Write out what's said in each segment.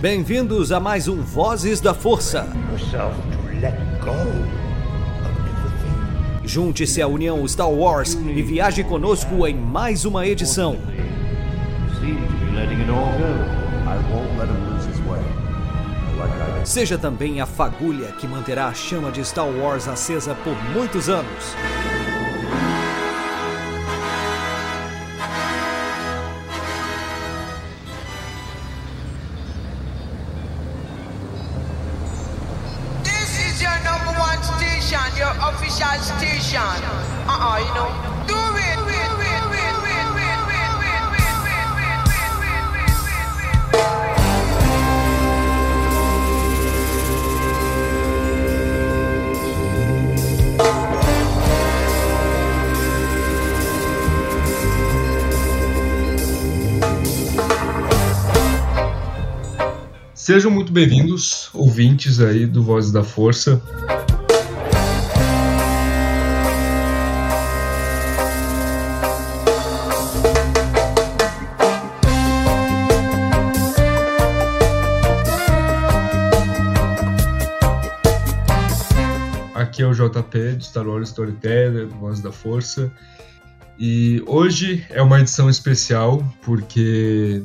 Bem-vindos a mais um Vozes da Força. Junte-se à União Star Wars e viaje conosco em mais uma edição. Seja também a fagulha que manterá a chama de Star Wars acesa por muitos anos. Sejam muito bem-vindos, ouvintes aí do Vozes da Força. Aqui é o JP de Star Wars Storyteller, do Voz da Força. E hoje é uma edição especial porque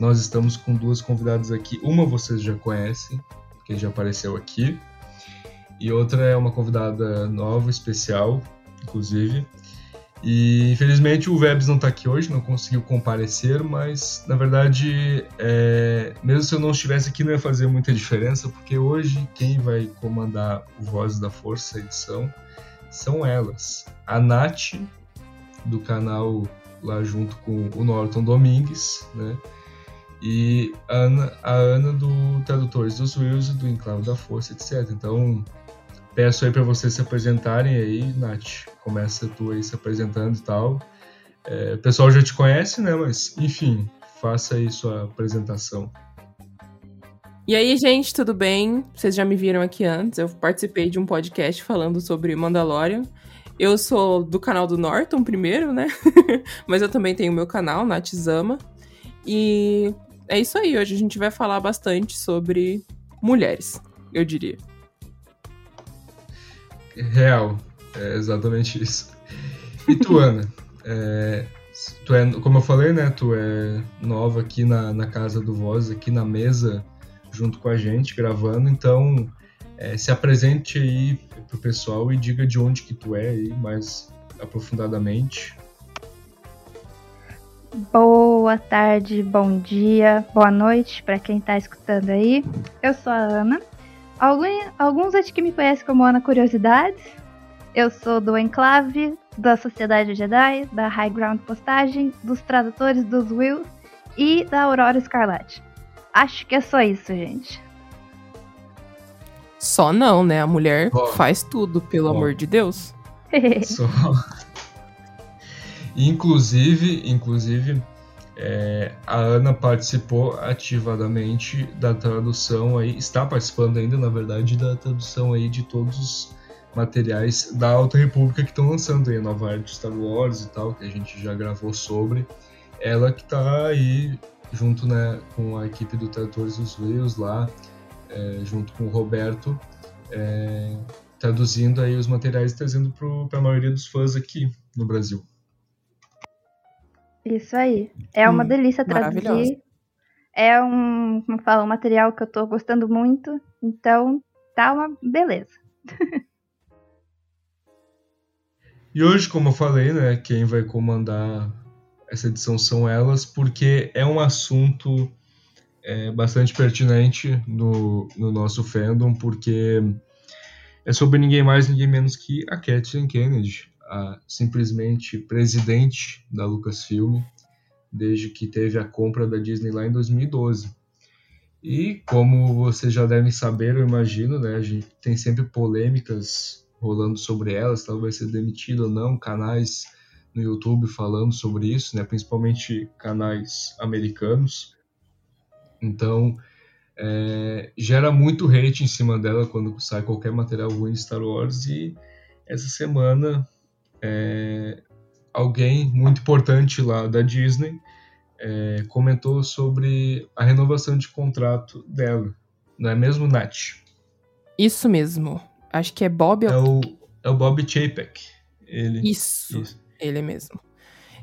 nós estamos com duas convidadas aqui. Uma vocês já conhecem, que já apareceu aqui. E outra é uma convidada nova, especial, inclusive. E infelizmente o Vebs não está aqui hoje, não conseguiu comparecer, mas na verdade, é, mesmo se eu não estivesse aqui, não ia fazer muita diferença, porque hoje quem vai comandar o Vozes da Força edição são elas. A Nath, do canal lá junto com o Norton Domingues, né? E a Ana, a Ana do Tradutores dos Wills e do Enclave da Força, etc. Então, peço aí para vocês se apresentarem aí, Nath. Começa tu aí se apresentando e tal. É, o pessoal já te conhece, né? Mas, enfim, faça aí sua apresentação. E aí, gente, tudo bem? Vocês já me viram aqui antes. Eu participei de um podcast falando sobre Mandalorian. Eu sou do canal do Norton primeiro, né? Mas eu também tenho meu canal, Natzama. E é isso aí. Hoje a gente vai falar bastante sobre mulheres, eu diria. Real, é exatamente isso. E tu, Ana? É, tu é, como eu falei, né? Tu é nova aqui na, na casa do Voz, aqui na mesa, junto com a gente, gravando. Então, é, se apresente aí pro pessoal e diga de onde que tu é aí mais aprofundadamente. Boa tarde, bom dia, boa noite para quem tá escutando aí. Eu sou a Ana. Algum- alguns acho que me conhecem como Ana Curiosidades. Eu sou do Enclave, da Sociedade Jedi, da High Ground Postagem, dos Tradutores dos Wills e da Aurora Escarlate. Acho que é só isso, gente. Só não, né? A mulher Ó. faz tudo, pelo Ó. amor de Deus. Só. Inclusive, inclusive, é, a Ana participou ativadamente da tradução aí, está participando ainda, na verdade, da tradução aí de todos os materiais da Alta República que estão lançando aí, a nova arte de Star Wars e tal, que a gente já gravou sobre. Ela que tá aí junto né, com a equipe do Tradutores dos Rios lá, é, junto com o Roberto, é, traduzindo aí os materiais e trazendo para a maioria dos fãs aqui no Brasil. Isso aí. É uma Hum, delícia traduzir. É um, como fala, um material que eu tô gostando muito. Então, tá uma beleza. E hoje, como eu falei, né, quem vai comandar essa edição são elas, porque é um assunto é, bastante pertinente no, no nosso fandom, porque é sobre ninguém mais, ninguém menos que a Kathleen Kennedy, simplesmente presidente da Lucasfilm, desde que teve a compra da Disney lá em 2012. E como vocês já devem saber, eu imagino, né, a gente tem sempre polêmicas rolando sobre ela, se ela vai ser demitida ou não, canais no YouTube falando sobre isso, né, principalmente canais americanos. Então, é, gera muito hate em cima dela quando sai qualquer material ruim de Star Wars e essa semana é, alguém muito importante lá da Disney é, comentou sobre a renovação de contrato dela. Não é mesmo, Nath? Isso mesmo. Acho que é Bob. É o, é o Bob Chapek. Ele, isso, isso, ele mesmo.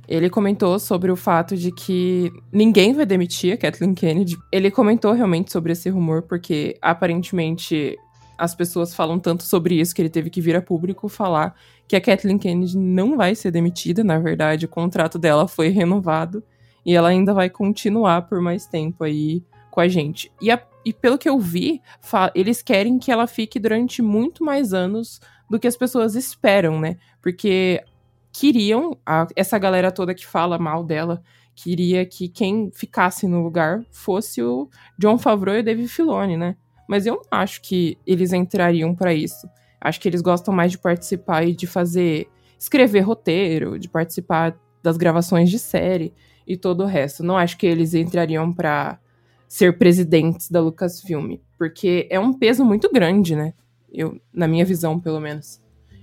Ele comentou sobre o fato de que ninguém vai demitir a Kathleen Kennedy. Ele comentou realmente sobre esse rumor, porque aparentemente as pessoas falam tanto sobre isso que ele teve que vir a público falar que a Kathleen Kennedy não vai ser demitida. Na verdade, o contrato dela foi renovado e ela ainda vai continuar por mais tempo aí com a gente. E, a, e pelo que eu vi, eles querem que ela fique durante muito mais anos do que as pessoas esperam, né? Porque queriam, a, essa galera toda que fala mal dela, queria que quem ficasse no lugar fosse o John Favreau e o David Filoni, né? Mas eu não acho que eles entrariam para isso. Acho que eles gostam mais de participar e de fazer escrever roteiro, de participar das gravações de série e todo o resto. Não acho que eles entrariam para ser presidentes da Lucasfilm, porque é um peso muito grande, né? Eu, na minha visão, pelo menos.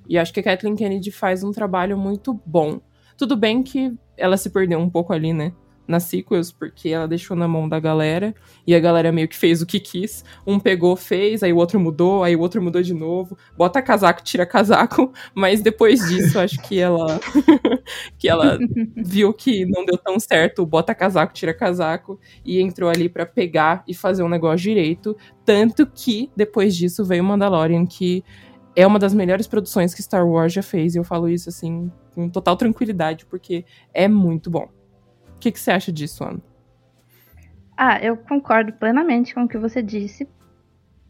E acho que a Kathleen Kennedy faz um trabalho muito bom. Tudo bem que ela se perdeu um pouco ali, né? Nas sequels, porque ela deixou na mão da galera e a galera meio que fez o que quis. Um pegou, fez, aí o outro mudou, aí o outro mudou de novo. Bota casaco, tira casaco. Mas depois disso, acho que ela que ela viu que não deu tão certo, bota casaco, tira casaco e entrou ali para pegar e fazer um negócio direito. Tanto que depois disso veio Mandalorian, que é uma das melhores produções que Star Wars já fez, e eu falo isso assim com total tranquilidade, porque é muito bom. O que, que você acha disso, Ana? Ah, eu concordo plenamente com o que você disse.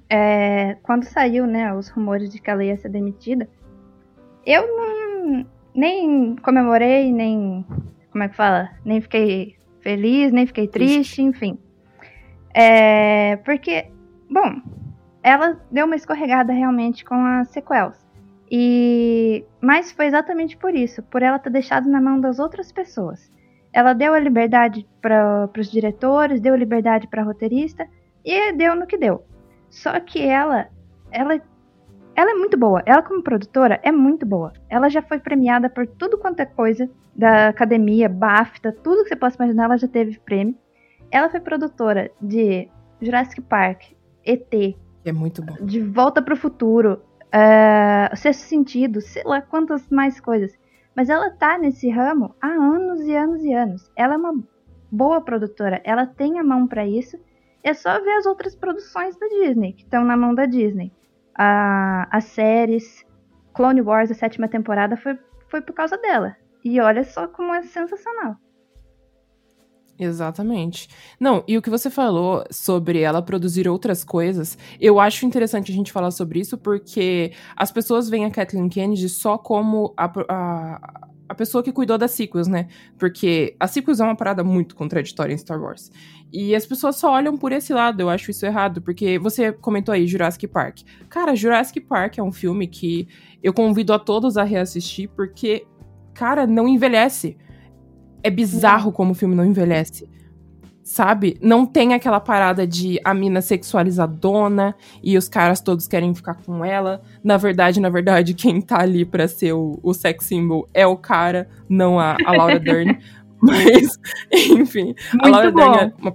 É, quando saiu, né, os rumores de que ela ia ser demitida, eu não, nem comemorei, nem. Como é que fala? Nem fiquei feliz, nem fiquei triste, enfim. É, porque, bom, ela deu uma escorregada realmente com as sequels. E mas foi exatamente por isso, por ela ter deixado na mão das outras pessoas. Ela deu a liberdade para os diretores, deu a liberdade para roteirista e deu no que deu. Só que ela, ela, ela é muito boa. Ela como produtora é muito boa. Ela já foi premiada por tudo quanto é coisa da academia, BAFTA, tudo que você possa imaginar, ela já teve prêmio. Ela foi produtora de Jurassic Park, ET, é muito bom. De Volta para o Futuro, uh, Sexto Sentido, sei lá quantas mais coisas. Mas ela tá nesse ramo há anos e anos e anos. Ela é uma boa produtora, ela tem a mão para isso. É só ver as outras produções da Disney, que estão na mão da Disney. Uh, as séries, Clone Wars, a sétima temporada, foi, foi por causa dela. E olha só como é sensacional. Exatamente. Não, e o que você falou sobre ela produzir outras coisas, eu acho interessante a gente falar sobre isso porque as pessoas veem a Kathleen Kennedy só como a, a, a pessoa que cuidou das sequels, né? Porque a sequels é uma parada muito contraditória em Star Wars. E as pessoas só olham por esse lado, eu acho isso errado, porque você comentou aí Jurassic Park. Cara, Jurassic Park é um filme que eu convido a todos a reassistir porque, cara, não envelhece é bizarro como o filme não envelhece. Sabe? Não tem aquela parada de a mina sexualizadona e os caras todos querem ficar com ela. Na verdade, na verdade, quem tá ali pra ser o, o sex symbol é o cara, não a, a Laura Dern. Mas, enfim, Muito a Laura bom. Dern é uma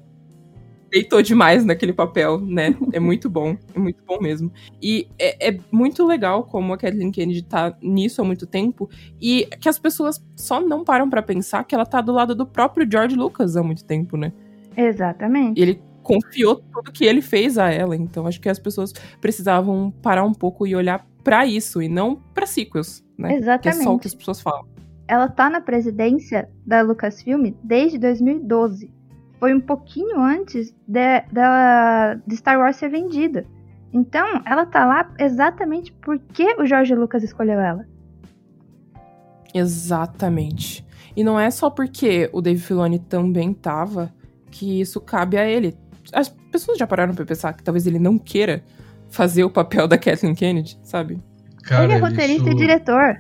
deitou demais naquele papel, né? É muito bom, é muito bom mesmo. E é, é, muito legal como a Kathleen Kennedy tá nisso há muito tempo e que as pessoas só não param para pensar que ela tá do lado do próprio George Lucas há muito tempo, né? Exatamente. E ele confiou tudo que ele fez a ela, então acho que as pessoas precisavam parar um pouco e olhar para isso e não para sequels, né? Exatamente. Que é só o que as pessoas falam. Ela tá na presidência da Lucasfilm desde 2012 foi um pouquinho antes de, de, de, Star Wars ser vendida. Então, ela tá lá exatamente porque o George Lucas escolheu ela. Exatamente. E não é só porque o Dave Filoni também tava que isso cabe a ele. As pessoas já pararam pra pensar que talvez ele não queira fazer o papel da Kathleen Kennedy, sabe? Cara, ele é roteirista isso... e diretor.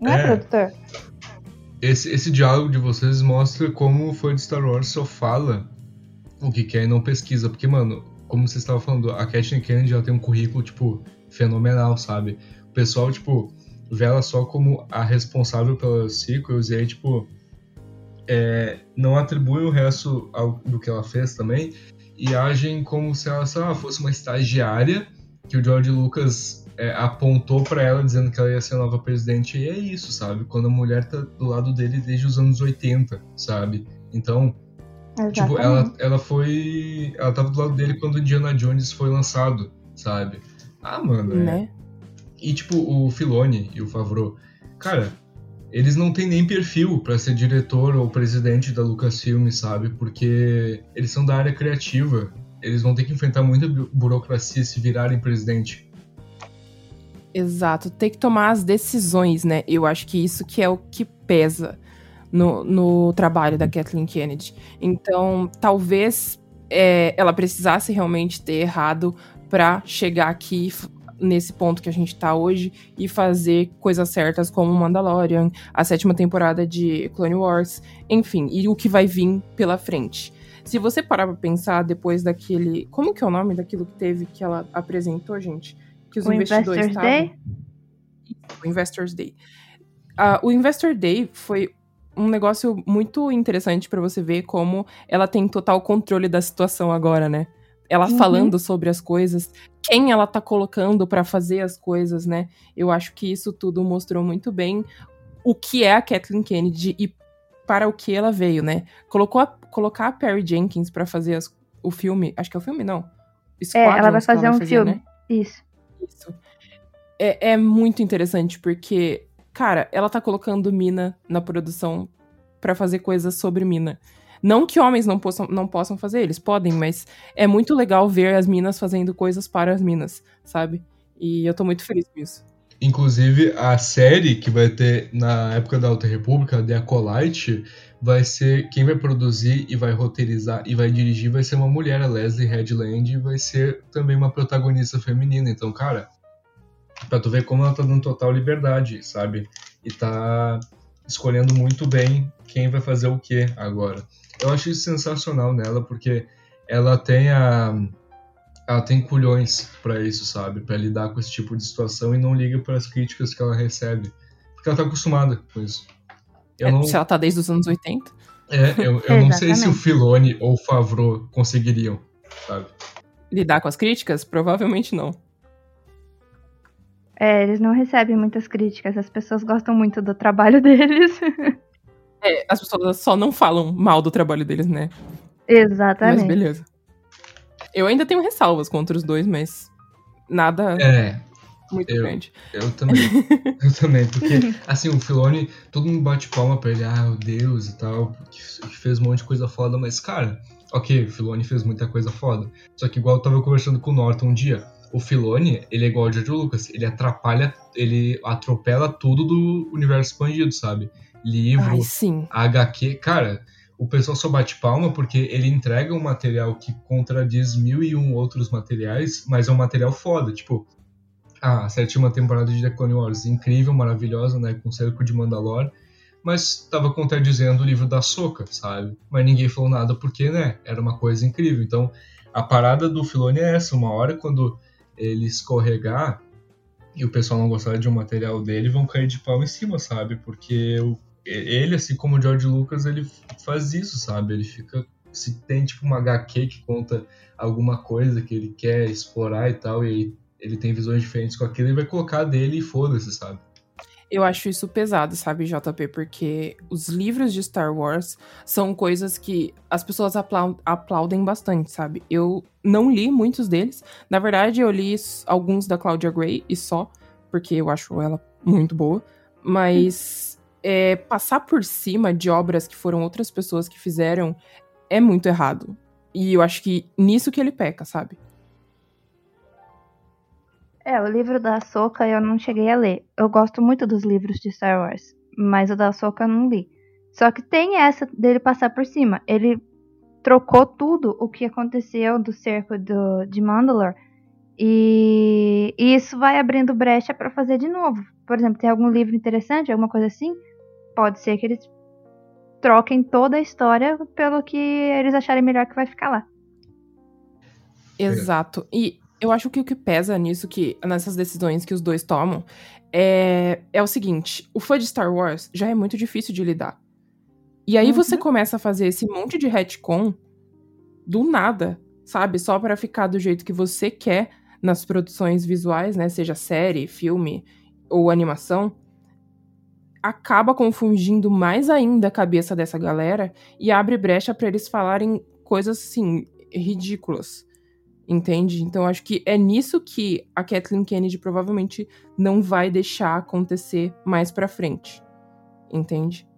Não é, é produtor esse, esse diálogo de vocês mostra como o fã de Star Wars só fala o que quer e não pesquisa. Porque, mano, como você estava falando, a Kathleen Kennedy ela tem um currículo, tipo, fenomenal, sabe? O pessoal, tipo, vê ela só como a responsável pelas sequels e aí, tipo, é, não atribui o resto ao, do que ela fez também e agem como se ela só fosse uma estagiária que o George Lucas é, apontou para ela dizendo que ela ia ser a nova presidente e é isso, sabe? Quando a mulher tá do lado dele desde os anos 80, sabe? Então, Exatamente. tipo, ela, ela foi. Ela tava do lado dele quando Indiana Jones foi lançado, sabe? Ah, mano. é- Né? E tipo, o Filoni e o Favreau, cara, eles não têm nem perfil pra ser diretor ou presidente da Lucasfilm, sabe? Porque eles são da área criativa. Eles vão ter que enfrentar muita bu- burocracia se virarem presidente. Exato, ter que tomar as decisões, né? Eu acho que isso que é o que pesa no, no trabalho da Kathleen Kennedy. Então, talvez é, ela precisasse realmente ter errado pra chegar aqui nesse ponto que a gente tá hoje e fazer coisas certas como Mandalorian, a sétima temporada de Clone Wars, enfim, e o que vai vir pela frente. Se você parar pra pensar depois daquele. Como que é o nome daquilo que teve que ela apresentou, gente? Que os O investidores Investors. Day? O Investors Day. Ah, o Investor Day foi um negócio muito interessante pra você ver como ela tem total controle da situação agora, né? Ela Uhum. falando sobre as coisas, quem ela tá colocando pra fazer as coisas, né? Eu acho que isso tudo mostrou muito bem o que é a Kathleen Kennedy e para o que ela veio, né? Colocou a- colocar a Perry Jenkins pra fazer as- o filme, acho que é o filme, não. É, ela vai fazer um filme. né? Isso. Isso. É, é muito interessante porque, cara, ela tá colocando mina na produção pra fazer coisas sobre mina. Não que homens não possam, não possam fazer, eles podem, mas é muito legal ver as minas fazendo coisas para as minas, sabe? E eu tô muito feliz com isso. Inclusive, a série que vai ter na época da Alta República, The Acolyte, vai ser. Quem vai produzir e vai roteirizar e vai dirigir vai ser uma mulher, a Leslie Headland, e vai ser também uma protagonista feminina. Então, cara, pra tu ver como ela tá dando total liberdade, sabe? E tá escolhendo muito bem quem vai fazer o que agora. Eu acho isso sensacional nela, porque ela tem a ela tem culhões pra isso, sabe? Pra lidar com esse tipo de situação e não liga pras críticas que ela recebe. Porque ela tá acostumada com isso. Eu É, não, Se ela tá desde os anos 80. é, eu, eu não sei se o. Filoni ou o Favreau conseguiriam, sabe? Lidar com as críticas? Provavelmente não. É, eles não recebem muitas críticas, as pessoas gostam muito do trabalho deles. É, as pessoas só não falam mal do trabalho deles, né? Exatamente. Mas beleza. Eu ainda tenho ressalvas contra os dois, mas nada É, muito eu- grande. eu também. eu também, porque, assim, o Filoni, todo mundo bate palma pra ele, ah, meu Deus e tal, que fez um monte de coisa foda, mas, cara, ok, o Filoni fez muita coisa foda. Só que igual eu tava conversando com o Norton um dia, o Filoni, ele é igual ao George Lucas, ele atrapalha, ele atropela tudo do universo expandido, sabe? Livro, Ai. HQ, cara, o pessoal só bate palma porque ele entrega um material que contradiz mil e um outros materiais, mas é um material foda, tipo, a sétima temporada de The Clone Wars, incrível, maravilhosa, né, com o cerco de Mandalore, mas tava contradizendo o livro da Soca, sabe? Mas ninguém falou nada porque, né, era uma coisa incrível. Então, a parada do Filoni é essa, uma hora quando ele escorregar e o pessoal não gostar de um material dele, vão cair de pau em cima, sabe? Porque o ele, assim como o George Lucas, ele faz isso, sabe? Ele fica. Se tem tipo uma HQ que conta alguma coisa que ele quer explorar e tal, e aí ele tem visões diferentes com aquilo, ele vai colocar dele e foda-se, sabe? Eu acho isso pesado, sabe, JP? Porque os livros de Star Wars são coisas que as pessoas aplau- aplaudem bastante, sabe? Eu não li muitos deles. Na verdade, eu li alguns da Claudia Gray e só, porque eu acho ela muito boa. Mas é, passar por cima de obras que foram outras pessoas que fizeram é muito errado. E eu acho que nisso que ele peca, sabe? É, o livro da Soca eu não cheguei a ler. Eu gosto muito dos livros de Star Wars, mas o da Soca eu não li. Só que tem essa dele passar por cima. Ele trocou tudo o que aconteceu do cerco do, de Mandalore e, e isso vai abrindo brecha pra fazer de novo. Por exemplo, tem algum livro interessante, alguma coisa assim? Pode ser que eles troquem toda a história pelo que eles acharem melhor que vai ficar lá. Exato. E eu acho que o que pesa nisso, que nessas decisões que os dois tomam, é, é o seguinte: o fã de Star Wars já é muito difícil de lidar. E aí Uhum. você começa a fazer esse monte de retcon do nada, sabe? Só pra ficar do jeito que você quer nas produções visuais, né? Seja série, filme ou animação. Acaba confundindo mais ainda a cabeça dessa galera e abre brecha pra eles falarem coisas assim ridículas. Entende? Então acho que é nisso que a Kathleen Kennedy provavelmente não vai deixar acontecer mais pra frente. Entende?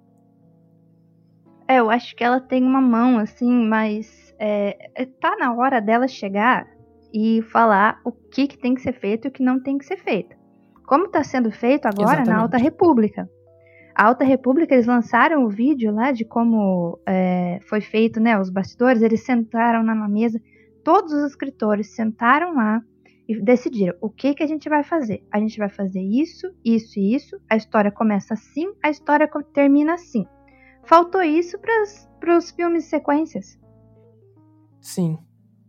É, eu acho que ela tem uma mão, assim, mas é, é, tá na hora dela chegar e falar o que, que tem que ser feito e o que não tem que ser feito. Como tá sendo feito agora na Exatamente. Alta República. A Alta República, eles lançaram o vídeo lá de como é, foi feito, né, os bastidores, eles sentaram lá na mesa, todos os escritores sentaram lá e decidiram o que, que a gente vai fazer. A gente vai fazer isso, isso e isso, a história começa assim, a história termina assim. Faltou isso para os filmes sequências. Sim.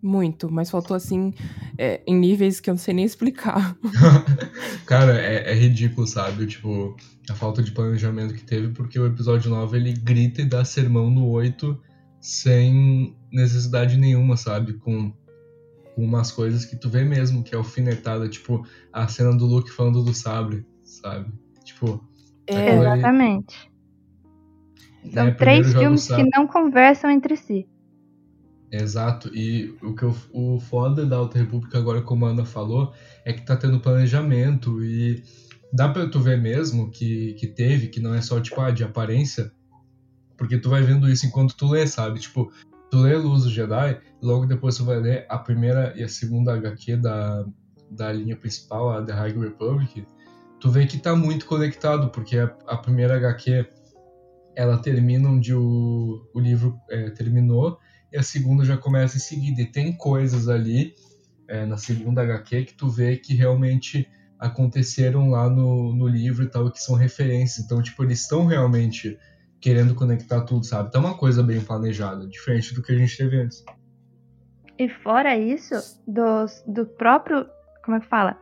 Muito. Mas faltou assim, é, em níveis que eu não sei nem explicar. Cara, é, é ridículo, sabe? Tipo, a falta de planejamento que teve, porque o episódio 9 ele grita e dá sermão no 8 sem necessidade nenhuma, sabe? Com, com umas coisas que tu vê mesmo, que é alfinetada, tipo, a cena do Luke falando do sabre, sabe? Tipo, É, ali- Exatamente. São né, três primeiro joga o filmes que não conversam entre si. Exato, e o que eu, o foda da Alta República agora, como a Ana falou, é que tá tendo planejamento e dá pra tu ver mesmo que, que teve, que não é só tipo, ah, de aparência, porque tu vai vendo isso enquanto tu lê, sabe? Tipo, tu lê Luz do Jedi, logo depois tu vai ler a primeira e a segunda HQ da, da linha principal, a The High Republic, tu vê que tá muito conectado, porque a, a primeira HQ, ela termina onde o, o livro é, terminou, e a segunda já começa em seguida. E tem coisas ali é, na segunda HQ que tu vê que realmente aconteceram lá no, no livro e tal, que são referências. Então, tipo, eles estão realmente querendo conectar tudo, sabe? Tá uma coisa bem planejada, diferente do que a gente teve antes. E fora isso, dos, do próprio. Como é que fala?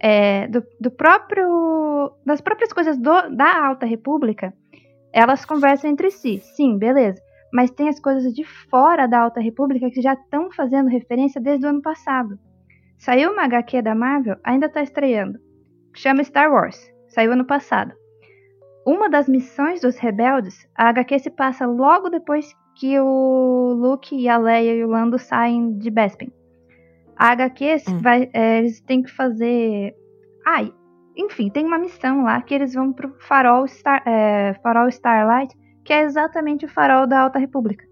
É, do, do próprio. Das próprias coisas do, da Alta República, elas conversam entre si. Sim, beleza. Mas tem as coisas de fora da Alta República que já estão fazendo referência desde o ano passado. Saiu uma HQ da Marvel, ainda tá estreando. Chama Star Wars. Saiu ano passado. Uma das missões dos rebeldes, a HQ se passa logo depois que o Luke e a Leia e o Lando saem de Bespin. A HQ Hum. vai, é, eles têm que fazer. Ai, enfim, tem uma missão lá que eles vão pro farol, Star, é, farol Starlight, que é exatamente o farol da Alta República.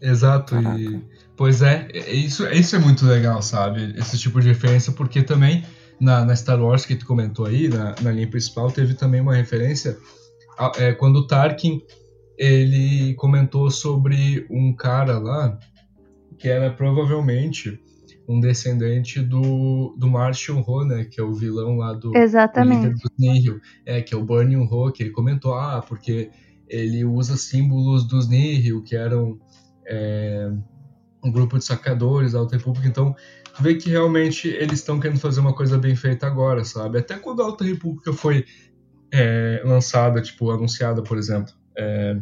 Exato, Caraca. e pois é, é- isso, isso é muito legal, sabe? Esse tipo de referência, porque também na, na Star Wars que tu comentou aí, na, na linha principal, teve também uma referência a- é, quando o Tarkin ele comentou sobre um cara lá que era provavelmente um descendente do, do Martian Ho, né? Que é o vilão lá do, o líder Exatamente. dos Nihil, é, que é o Burning Ho, que ele comentou, ah, porque ele usa símbolos dos Nihil, que eram é, um grupo de sacadores da Alta República, então vê que realmente eles estão querendo fazer uma coisa bem feita agora, sabe? Até quando a Alta República foi é, lançada, tipo, anunciada, por exemplo, é,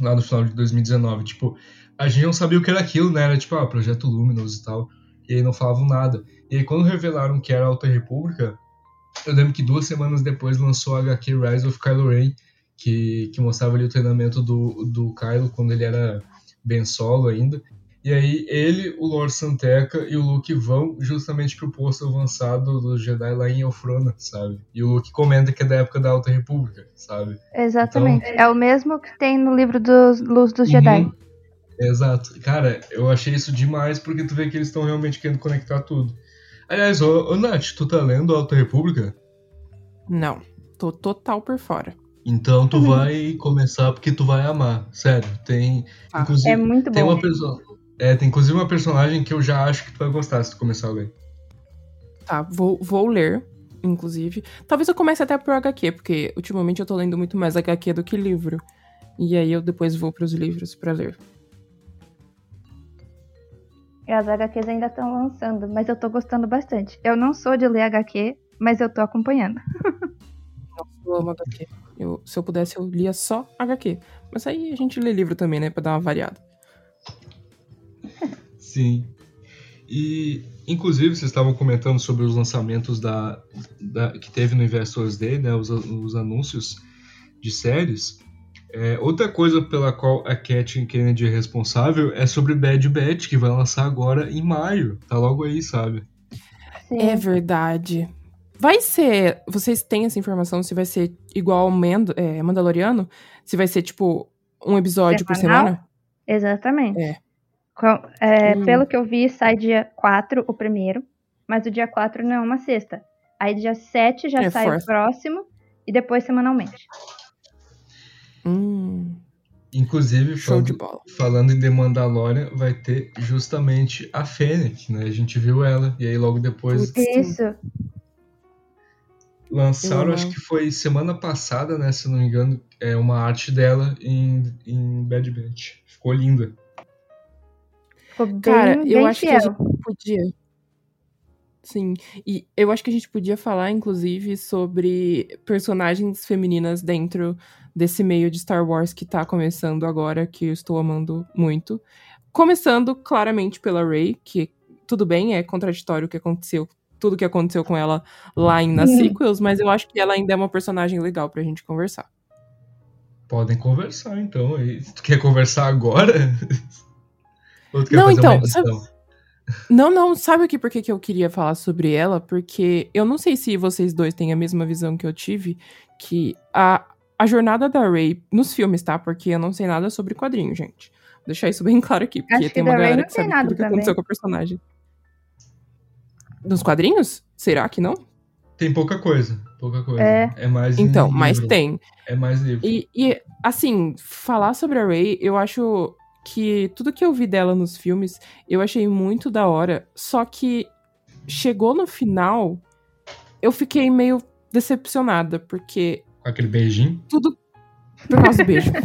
lá no final de 2019, tipo, a gente não sabia o que era aquilo, né? Era tipo, ah, Projeto Luminous e tal, e aí não falavam nada. E aí quando revelaram que era a Alta República, eu lembro que duas semanas depois lançou a HQ Rise of Kylo Ren, que, que mostrava ali o treinamento do, do Kylo quando ele era Ben Solo ainda. E aí ele, o Lord Santeca e o Luke vão justamente pro posto avançado do Jedi lá em Elfrona, sabe? E o Luke comenta que é da época da Alta República, sabe? Exatamente. É o mesmo que tem no livro dos Luz dos Jedi. Uhum. Exato. Cara, eu achei isso demais porque tu vê que eles estão realmente querendo conectar tudo. Aliás, ô, ô Nath, tu tá lendo Alta República? Não. Tô total por fora. Então tu vai começar porque tu vai amar. Sério, tem. Tá. Inclusive, É muito tem bom. uma pessoa. É, tem inclusive uma personagem que eu já acho que tu vai gostar se tu começar a ler. Tá, vou, vou ler, inclusive. Talvez eu comece até por HQ, porque ultimamente eu tô lendo muito mais HQ do que livro. E aí eu depois vou pros livros pra ler. E as HQs ainda estão lançando, mas eu tô gostando bastante. Eu não sou de ler HQ, mas eu tô acompanhando. Nossa, eu amo HQ. Eu, se eu pudesse, eu lia só HQ. Mas aí a gente lê livro também, né? Pra dar uma variada. Sim. E, inclusive, vocês estavam comentando sobre os lançamentos da, da- que teve no Investors Day, né? Os, os anúncios de séries. É, outra coisa pela qual a Kathleen Kennedy é responsável é sobre Bad Batch, que vai lançar agora em maio. Tá logo aí, sabe? É verdade. Vai ser. Vocês têm essa informação se vai ser igual ao Mand é, Mandaloriano? Se vai ser, tipo, um episódio por semana? Exatamente. É. Com- é, Hum. Pelo que eu vi, sai dia 4 o primeiro, mas o dia 4 não é uma sexta. Aí dia 7 já É, sai o próximo e depois semanalmente. Hum, Inclusive, show de falando, bola. falando em The Mandalorian, vai ter justamente a Fennec, né? A gente viu ela, e aí logo depois. Isso. lançaram, Eu acho que foi semana passada, né? Se eu não me engano, é uma arte dela em, em Bad Batch. Ficou linda. Ficou bem, Cara, eu bem acho que a fiel. gente podia. Sim, e eu acho que a gente podia falar, inclusive, sobre personagens femininas dentro desse meio de Star Wars que tá começando agora, que eu estou amando muito. Começando, claramente, pela Rey, que tudo bem, é contraditório o que aconteceu, tudo que aconteceu com ela lá em, nas sequels, mas eu acho que ela ainda é uma personagem legal pra gente conversar. Podem conversar, então. aí. Tu quer conversar agora? Não, fazer então, uma edição? Não, não, sabe o que por que que eu queria falar sobre ela? Porque eu não sei se vocês dois têm a mesma visão que eu tive, que a, a jornada da Rey nos filmes, tá? Porque eu não sei nada sobre quadrinho, gente. Vou deixar isso bem claro aqui, porque Acho que tem uma galera não que tem sabe nada tudo o que também. aconteceu com a personagem. Nos quadrinhos? Será que não? Tem pouca coisa. Pouca coisa. É. mais em Então, mas livro. tem. É mais livro. E, e, assim, falar sobre a Rey, eu acho que tudo que eu vi dela nos filmes, eu achei muito da hora. Só que chegou no final, eu fiquei meio decepcionada, porque Com aquele beijinho. tudo. Por causa do beijo.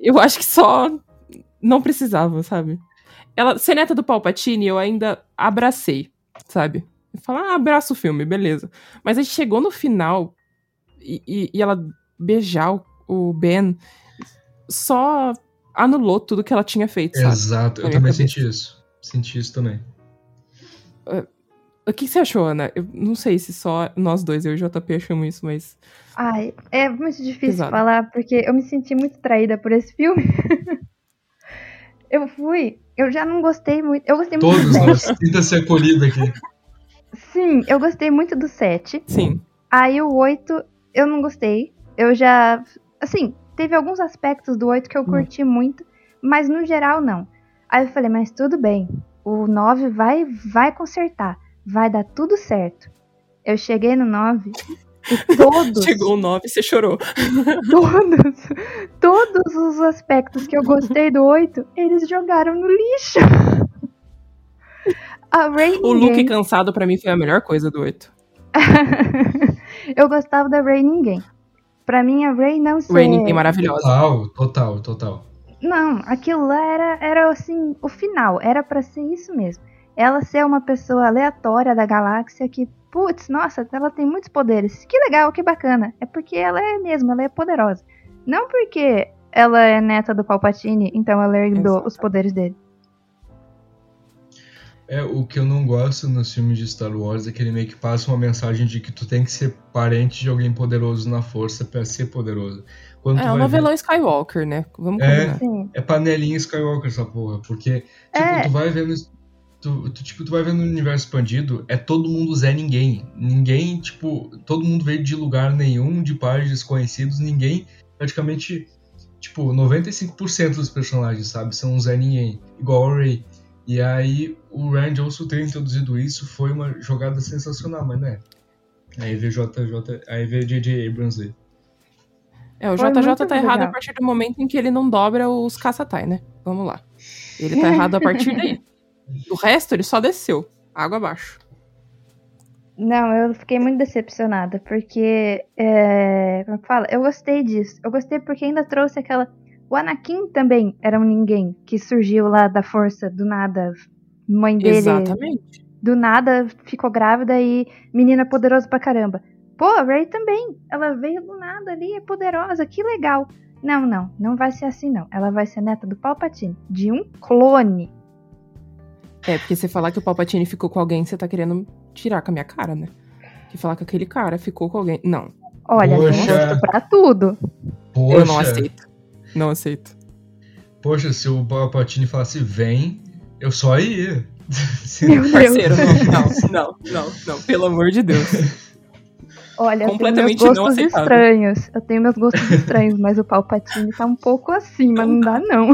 Eu acho que só não precisava, sabe? Ela, ser neta do Palpatine, eu ainda abracei, sabe? Falar, ah, abraça o filme, beleza. Mas aí chegou no final e, e- e ela beijar o, o Ben só anulou tudo que ela tinha feito, sabe? Exato. Na Eu também cabeça. senti isso. Senti isso também. O que, você achou, Ana? Eu não sei se só nós dois, eu e o JP, achamos isso, mas. Ai, é muito difícil Pesado. falar, porque eu me senti muito traída por esse filme. eu fui, eu já não gostei muito. Eu gostei muito Todos do nós. 7. Sinta ser acolhido aqui. Sim, eu gostei muito do 7. Sim. Aí o 8 eu não gostei. Eu já. Assim, teve alguns aspectos do 8 que eu curti muito, mas no geral não. Aí eu falei, mas tudo bem. O 9 vai, vai consertar. Vai dar tudo certo. Eu cheguei no 9 e todos. Chegou o 9 você chorou. Todos, todos os aspectos que eu gostei do 8, eles jogaram no lixo. O look cansado pra mim foi a melhor coisa do 8. eu gostava da Ray ninguém. Pra mim, a Ray não ser... Ninguém maravilhosa. Total, total, total. Não, aquilo lá era, era assim, o final. Era pra ser isso mesmo. Ela ser uma pessoa aleatória da galáxia que, putz, nossa, ela tem muitos poderes. Que legal, que bacana. É porque ela é mesmo, ela é poderosa. Não porque ela é neta do Palpatine, então ela herdou Exato. os poderes dele. É, o que eu não gosto nos filmes de Star Wars é que ele meio que passa uma mensagem de que tu tem que ser parente de alguém poderoso na força pra ser poderoso. Quando É, o vai novelão ver, Skywalker, né? Vamos É. combinar. É panelinha Skywalker essa porra, porque tipo, É. tu vai vendo tu, tu, tipo, tu vai vendo no universo expandido, é todo mundo Zé Ninguém. Ninguém, tipo, todo mundo veio de lugar nenhum, de pares desconhecidos, ninguém, praticamente, tipo, 95% dos personagens, sabe, são Zé Ninguém, igual a Rey. E aí, o Ryan Johnson ter introduzido isso foi uma jogada sensacional, mas né? Aí veio JJ, aí veio JJ Abrams aí. É, o Foi JJ tá errado legal. a partir do momento em que ele não dobra os caçatai, né? Vamos lá. Ele tá errado a partir daí. O resto, ele só desceu. Água abaixo. Não, eu fiquei muito decepcionada, porque. É, como é que fala? Eu gostei disso. Eu gostei porque ainda trouxe aquela. O Anakin também era um ninguém que surgiu lá da força do nada. Mãe dele Exatamente. Do nada ficou grávida e menina poderosa pra caramba. Pô, a Rey também. Ela veio do nada ali, é poderosa, que legal. Não, não, não vai ser assim não. Ela vai ser neta do Palpatine, de um clone. É, porque você falar que o Palpatine ficou com alguém, você tá querendo tirar com a minha cara, né? Que falar que aquele cara ficou com alguém. Não, Olha, tem Poxa. gosto pra tudo. Poxa, eu não aceito. Não aceito. poxa, se o Palpatine falasse vem, eu só ia. Meu. Parceiro, não, não, não, não, não, pelo amor de Deus. Olha, eu tenho meus Completamente gostos estranhos. Eu tenho meus gostos estranhos, mas o Palpatine tá um pouco assim, mas não dá não.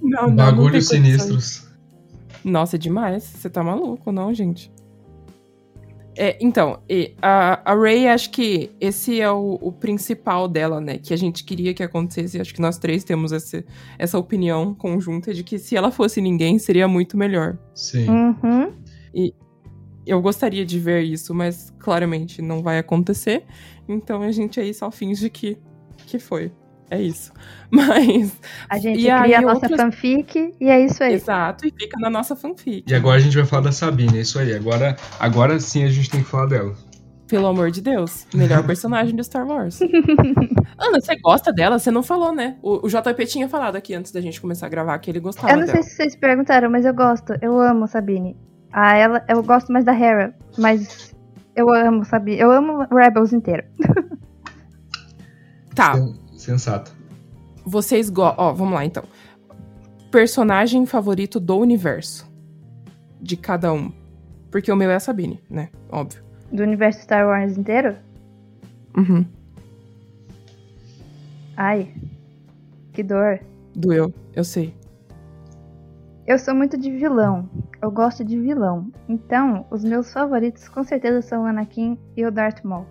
Não, não, Bagulhos sinistros. Nossa, é demais. Você tá maluco, não, gente? É, então, e a, a Ray, acho que esse é o, o principal dela, né? Que a gente queria que acontecesse. Acho que nós três temos esse, essa opinião conjunta de que se ela fosse ninguém, seria muito melhor. Sim. Uhum. Eu gostaria de ver isso, mas claramente não vai acontecer. Então a gente aí só finge que, que foi. É isso. Mas. A gente E cria aí, a nossa outros- fanfic e é isso aí. Exato, e fica na nossa fanfic. E agora a gente vai falar da Sabine, é isso aí. Agora, agora sim a gente tem que falar dela. Pelo amor de Deus. Melhor personagem de Star Wars. Ana, você gosta dela? Você não falou, né? O, o JP tinha falado aqui antes da gente começar a gravar que ele gostava Eu não sei dela. se vocês perguntaram, mas eu gosto. Eu amo Sabine. Ah, ela, eu gosto mais da Hera, mas eu amo Sabine. Eu amo Rebels inteiro. Tá, Sen- Sensato. vocês gostam. Ó, vamos lá então. Personagem favorito do universo. De cada um. Porque o meu é a Sabine, né? Óbvio. Do universo Star Wars inteiro? Uhum. Ai, que dor. Doeu, eu sei. Eu sou muito de vilão. Eu gosto de vilão. Então, os meus favoritos com certeza são o Anakin e o Darth Maul.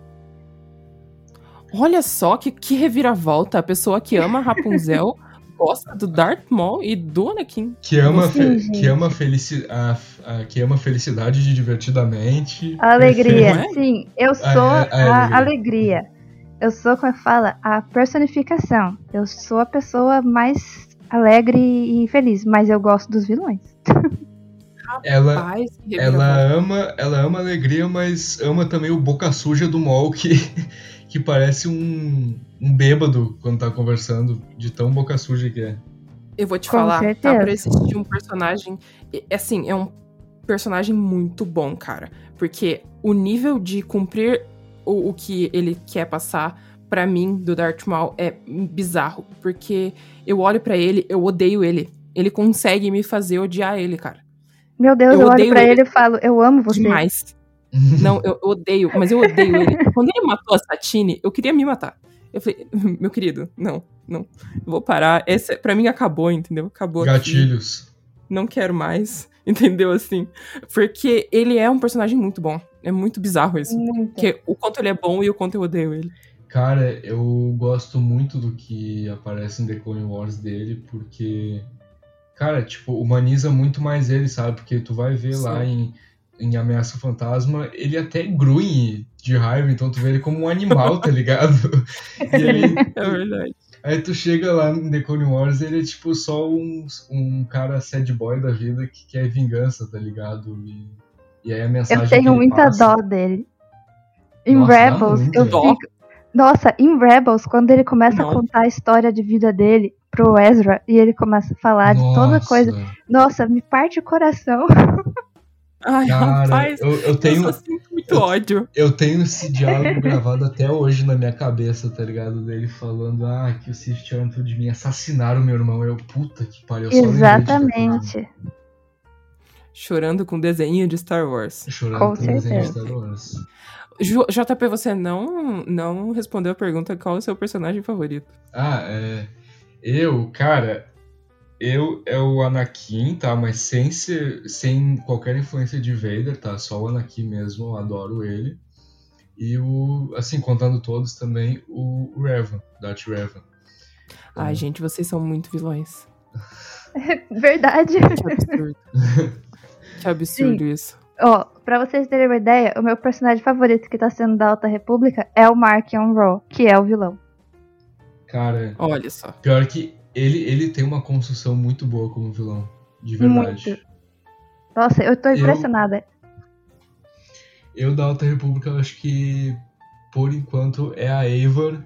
Olha só que, que reviravolta. A pessoa que ama Rapunzel gosta do Darth Maul e do Anakin. Que ama, Sim, que ama, felici a, a- que ama felicidade de divertidamente. A alegria, é? sim. Eu Ah, sou é, a a alegria. alegria. Eu sou, como fala, a personificação. Eu sou a pessoa mais alegre e feliz, mas eu gosto dos vilões. Ela, ela ama, ela ama a alegria, mas ama também o boca suja do Mol que, que parece um, um bêbado quando tá conversando, de tão boca suja que é. Eu vou te Com falar, certeza. tá? Pra assistir um personagem. é- Assim, é um personagem muito bom, cara. Porque o nível de cumprir o, o que ele quer passar, pra mim, do Darth Maul, é bizarro. Porque eu olho pra ele, eu odeio ele. Ele consegue me fazer odiar ele, cara. Meu Deus, Eu eu, olho ele. ele e falo, eu amo você. Demais. Não, eu, odeio, mas eu odeio ele. Quando ele matou a Satine, eu queria me matar. Eu falei, meu querido, não, não. Vou parar. Essa, pra mim acabou, entendeu? Acabou. aqui. Gatilhos. não quero mais, entendeu? Assim, porque ele é um personagem muito bom. É muito bizarro isso. Muito. Porque o quanto ele é bom e o quanto eu odeio ele. Cara, eu gosto muito do que aparece em The Clone Wars dele, porque, cara, tipo, humaniza muito mais ele, sabe? Porque tu vai ver Sim. lá em, em Ameaça Fantasma, ele até grunhe de raiva, então tu vê ele como um animal, tá ligado? E aí, É verdade. aí tu chega lá em The Clone Wars, ele é tipo só um, um cara sad boy da vida que quer vingança, tá ligado? E, e aí a mensagem Eu que tenho ele muita passa- dó dele. Em Nossa, Rebels, eu? Dó? fico. Nossa, em Rebels, quando ele começa Não. a contar a história de vida dele pro Ezra e ele começa a falar de toda Nossa. coisa. Nossa, me parte o coração. Ai, Cara, rapaz, eu, eu tenho. eu só sinto muito eu- ódio. Eu tenho esse diálogo gravado até hoje na minha cabeça, tá ligado? Dele falando, ah, que o Sith tiram tudo de mim, assassinaram meu irmão. Eu, puta que pariu, Exatamente. Chorando com desenho de Star Wars. ter chorado Com com desenho de. Star Wars. JP, você não, não respondeu a pergunta qual é o seu personagem favorito. Ah, é. Eu, cara, eu é o Anakin, tá? Mas sem ser, sem qualquer influência de Vader, tá? Só o Anakin mesmo, eu adoro ele. E o, assim, contando todos também, o Revan, Darth Revan. Ai, gente, vocês são muito vilões. Verdade. Que absurdo. que absurdo isso. Ó, pra vocês terem uma ideia, o meu personagem favorito que tá sendo da Alta República é o Mark on Raw, que é o vilão. Cara, Olha só. pior que ele, ele tem uma construção muito boa como vilão. De verdade. Muito. Nossa, eu tô Eu- impressionada. eu da Alta República, eu acho que por enquanto é a Eivor.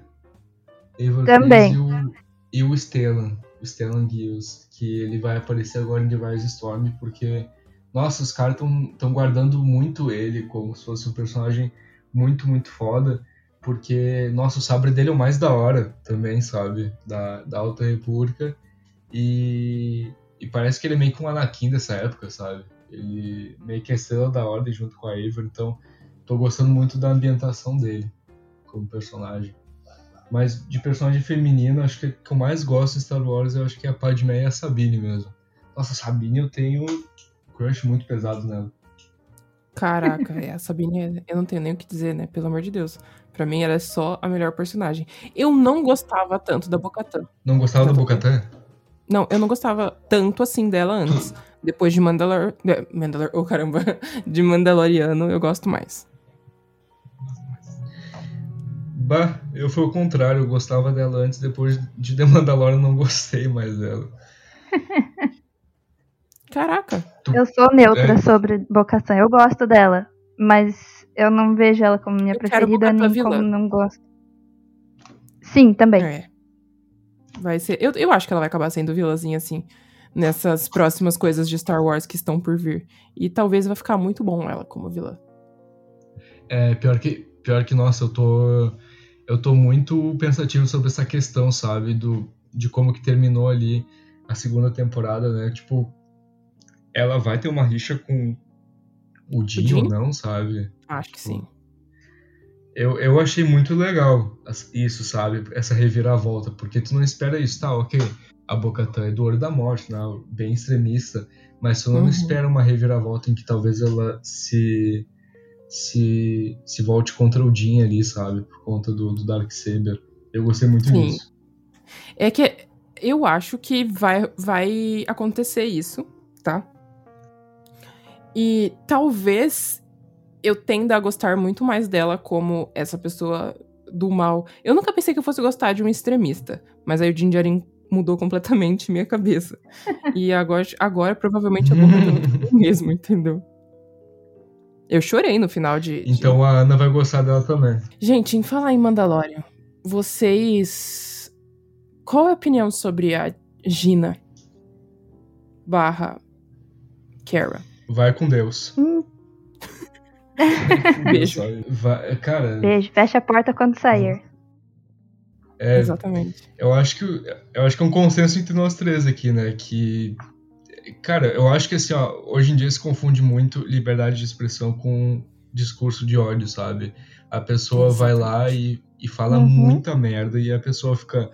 Eivor Também. E o, e o Stellan. O Stellan Giles. Que ele vai aparecer agora em The Rise Storm, porque. Nossa, os caras estão guardando muito ele como se fosse um personagem muito, muito foda. Porque, nossa, o sabre dele é o mais da hora também, sabe? Da, da Alta República. E, e parece que ele é meio que um Anakin dessa época, sabe? Ele meio que é estrela da ordem junto com a Eivor, então tô gostando muito da ambientação dele como personagem. Mas de personagem feminino, acho que a que eu mais gosto em Star Wars, eu acho que é a Padmé e a Sabine mesmo. Nossa, a Sabine eu tenho crush muito pesado nela. Caraca, é, a Sabine, eu não tenho nem o que dizer, né? Pelo amor de Deus. Pra mim, ela é só a melhor personagem. Eu não gostava tanto da Bocatã. Não gostava da Bocatã? Não, eu não gostava tanto assim dela antes. Depois de Mandalor... Mandalor... Oh, caramba. De Mandaloriano, eu gosto mais. Bah, eu fui o contrário, eu gostava dela antes, depois de The Mandalorian eu não gostei mais dela. Caraca. Eu sou neutra É. sobre Bocação. Eu gosto dela, mas eu não vejo ela como minha Eu preferida, nem vilã. como não gosto. Sim, também. É. Vai ser. Eu, eu acho que ela vai acabar sendo vilãzinha, assim, nessas próximas coisas de Star Wars que estão por vir. E talvez vai ficar muito bom ela como vilã. É, pior que, pior que, nossa, eu tô. Eu tô muito pensativo sobre essa questão, sabe? Do, de como que terminou ali a segunda temporada, né? Tipo, ela vai ter uma rixa com o Jim? ou não, sabe? Acho que sim. Eu, eu achei muito legal isso, sabe? Essa reviravolta, porque tu não espera isso, tá? Ok, a Bocatã é do Olho da Morte, né? Bem extremista, mas tu não Uhum. espera uma reviravolta em que talvez ela se se, se volte contra o Jin ali, sabe? Por conta do, do Darksaber. Eu gostei muito Sim. disso. É que eu acho que vai, vai acontecer isso, tá? E talvez eu tenda a gostar muito mais dela como essa pessoa do mal. Eu nunca pensei que eu fosse gostar de um extremista, mas aí o Jinjarin mudou completamente minha cabeça. E agora, agora provavelmente eu mudando tudo mesmo, entendeu? Eu chorei no final de, de- Então a Ana vai gostar dela também. Gente, em falar em Mandalorian, vocês. Qual é a opinião sobre a Gina barra Kara? Vai com Deus. Hum, Beijo. Vai- cara, beijo. Fecha a porta quando sair. é, Exatamente. Eu acho que eu acho que é um consenso entre nós três aqui, né? Que cara, eu acho que assim, ó, hoje em dia se confunde muito liberdade de expressão com discurso de ódio, sabe? A pessoa vai lá e, e fala Uhum. muita merda e a pessoa fica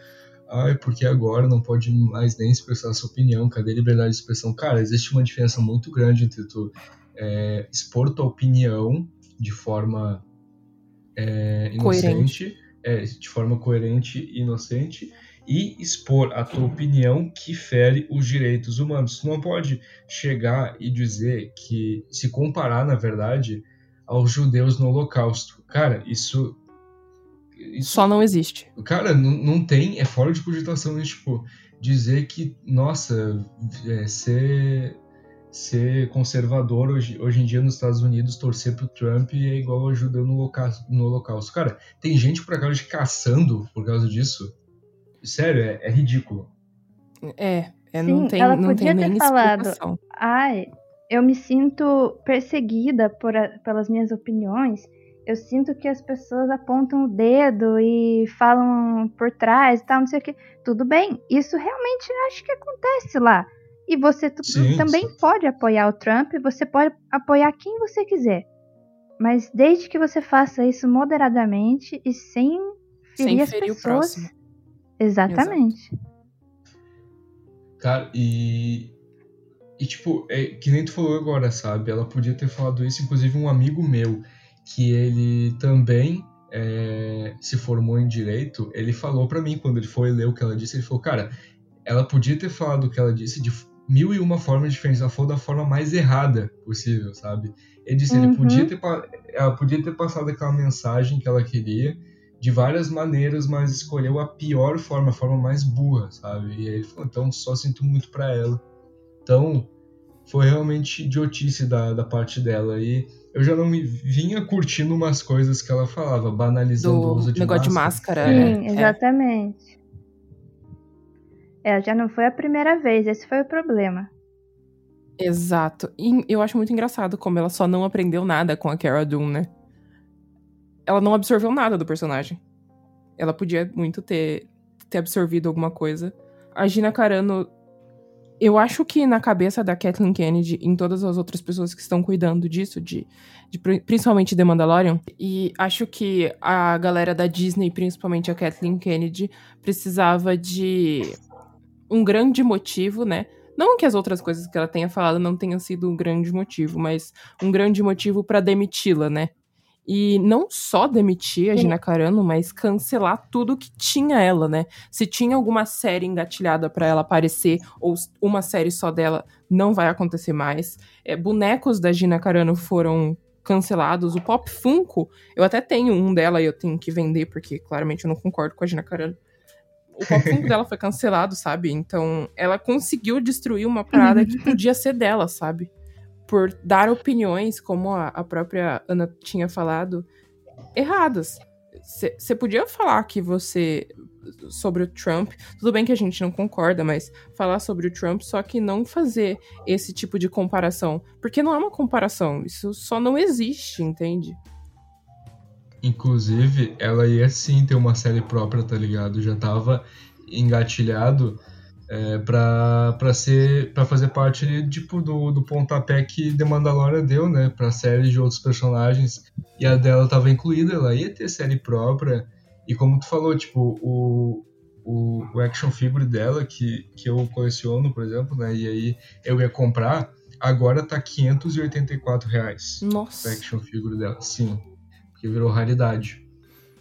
Ai, porque agora não pode mais nem expressar sua opinião? Cadê a liberdade de expressão? Cara, existe uma diferença muito grande entre tu é, expor tua opinião de forma é, inocente, é, de forma coerente e inocente, e expor a tua opinião que fere os direitos humanos. Tu não pode chegar e dizer que se comparar, na verdade, aos judeus no Holocausto. Cara, isso. isso Só não existe. Cara, não, não tem, é fora de cogitação isso, tipo, dizer que, nossa, é, ser, ser conservador hoje, hoje em dia nos Estados Unidos, torcer pro Trump é igual a judeu no holocausto, no holocausto. Cara, tem gente por acaso caçando por causa disso. Sério, é, é ridículo. É, é Sim, não tem, ela não podia tem ter nem falado. explicação. Ai, eu me sinto perseguida por a- pelas minhas opiniões. Eu sinto que as pessoas apontam o dedo e falam por trás e tal, não sei o que. Tudo bem, isso realmente acho que acontece lá. E você Sim, também sim. pode apoiar o Trump, você pode apoiar quem você quiser. Mas desde que você faça isso moderadamente e sem ferir Sem as ferir o pessoas. próximo. Exatamente. Cara, e. E tipo, é, que nem tu falou agora, sabe? Ela podia ter falado isso, inclusive um amigo meu, que ele também é, se formou em direito, ele falou pra mim, quando ele foi ler o que ela disse, ele falou, cara, ela podia ter falado o que ela disse de mil e uma formas diferentes, ela falou da forma mais errada possível, sabe? Ele disse, ele Uhum. podia ter, pa- ela podia ter passado aquela mensagem que ela queria de várias maneiras, mas escolheu a pior forma, a forma mais burra, sabe? E aí ele falou, então só sinto muito pra ela. Então, foi realmente idiotice da, da parte dela. E eu já não me vinha curtindo umas coisas que ela falava, banalizando o Do uso de negócio máscara. de máscara. Sim, é. exatamente. É, já não foi a primeira vez, esse foi o problema. Exato. E eu acho muito engraçado como ela só não aprendeu nada com a Cara Dune, né? Ela não absorveu nada do personagem. Ela podia muito ter, ter absorvido alguma coisa. A Gina Carano. Eu acho que na cabeça da Kathleen Kennedy em todas as outras pessoas que estão cuidando disso, de, de pri- principalmente The Mandalorian, e acho que a galera da Disney, principalmente a Kathleen Kennedy, precisava de um grande motivo, né? Não que as outras coisas que ela tenha falado não tenham sido um grande motivo, mas um grande motivo pra demiti-la, né? E não só demitir a. Gina Carano, mas cancelar tudo que tinha ela, né? Se tinha alguma série engatilhada pra ela aparecer, ou uma série só dela, não vai acontecer mais. É, bonecos da Gina Carano foram cancelados. O Pop Funko, eu até tenho um dela e eu tenho que vender, porque claramente eu não concordo com a Gina Carano. O Pop dela foi cancelado, sabe? Então, ela conseguiu destruir uma parada que podia ser dela, sabe? Por dar opiniões, como a, a própria Ana tinha falado, erradas. Você podia falar que você. sobre o Trump. Tudo bem que a gente não concorda, mas falar sobre o Trump, só que não fazer esse tipo de comparação. Porque não é uma comparação. Isso só não existe, entende? Inclusive, ela ia sim ter uma série própria, tá ligado? Já tava engatilhado é, pra, pra, ser, pra fazer parte tipo, do, do pontapé que The Mandalorian deu, né? Pra série de outros personagens. E a dela tava incluída, ela ia ter série própria. E como tu falou, tipo, o, o, o action figure dela, que, que eu coleciono, por exemplo, né? E aí eu ia comprar, agora tá 584 reais. Nossa. O action figure dela, sim. Porque virou raridade.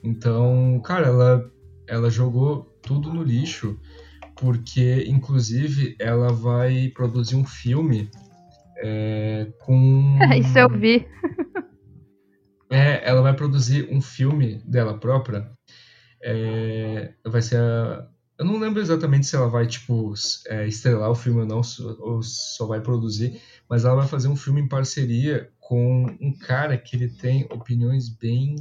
Então, cara, ela, ela jogou tudo no lixo, porque, inclusive, ela vai produzir um filme é, com. Isso eu vi. É, ela vai produzir um filme dela própria. É, vai ser a. Eu não lembro exatamente se ela vai, tipo, é, estrelar o filme ou não, ou só vai produzir, mas ela vai fazer um filme em parceria com um cara que ele tem opiniões bem.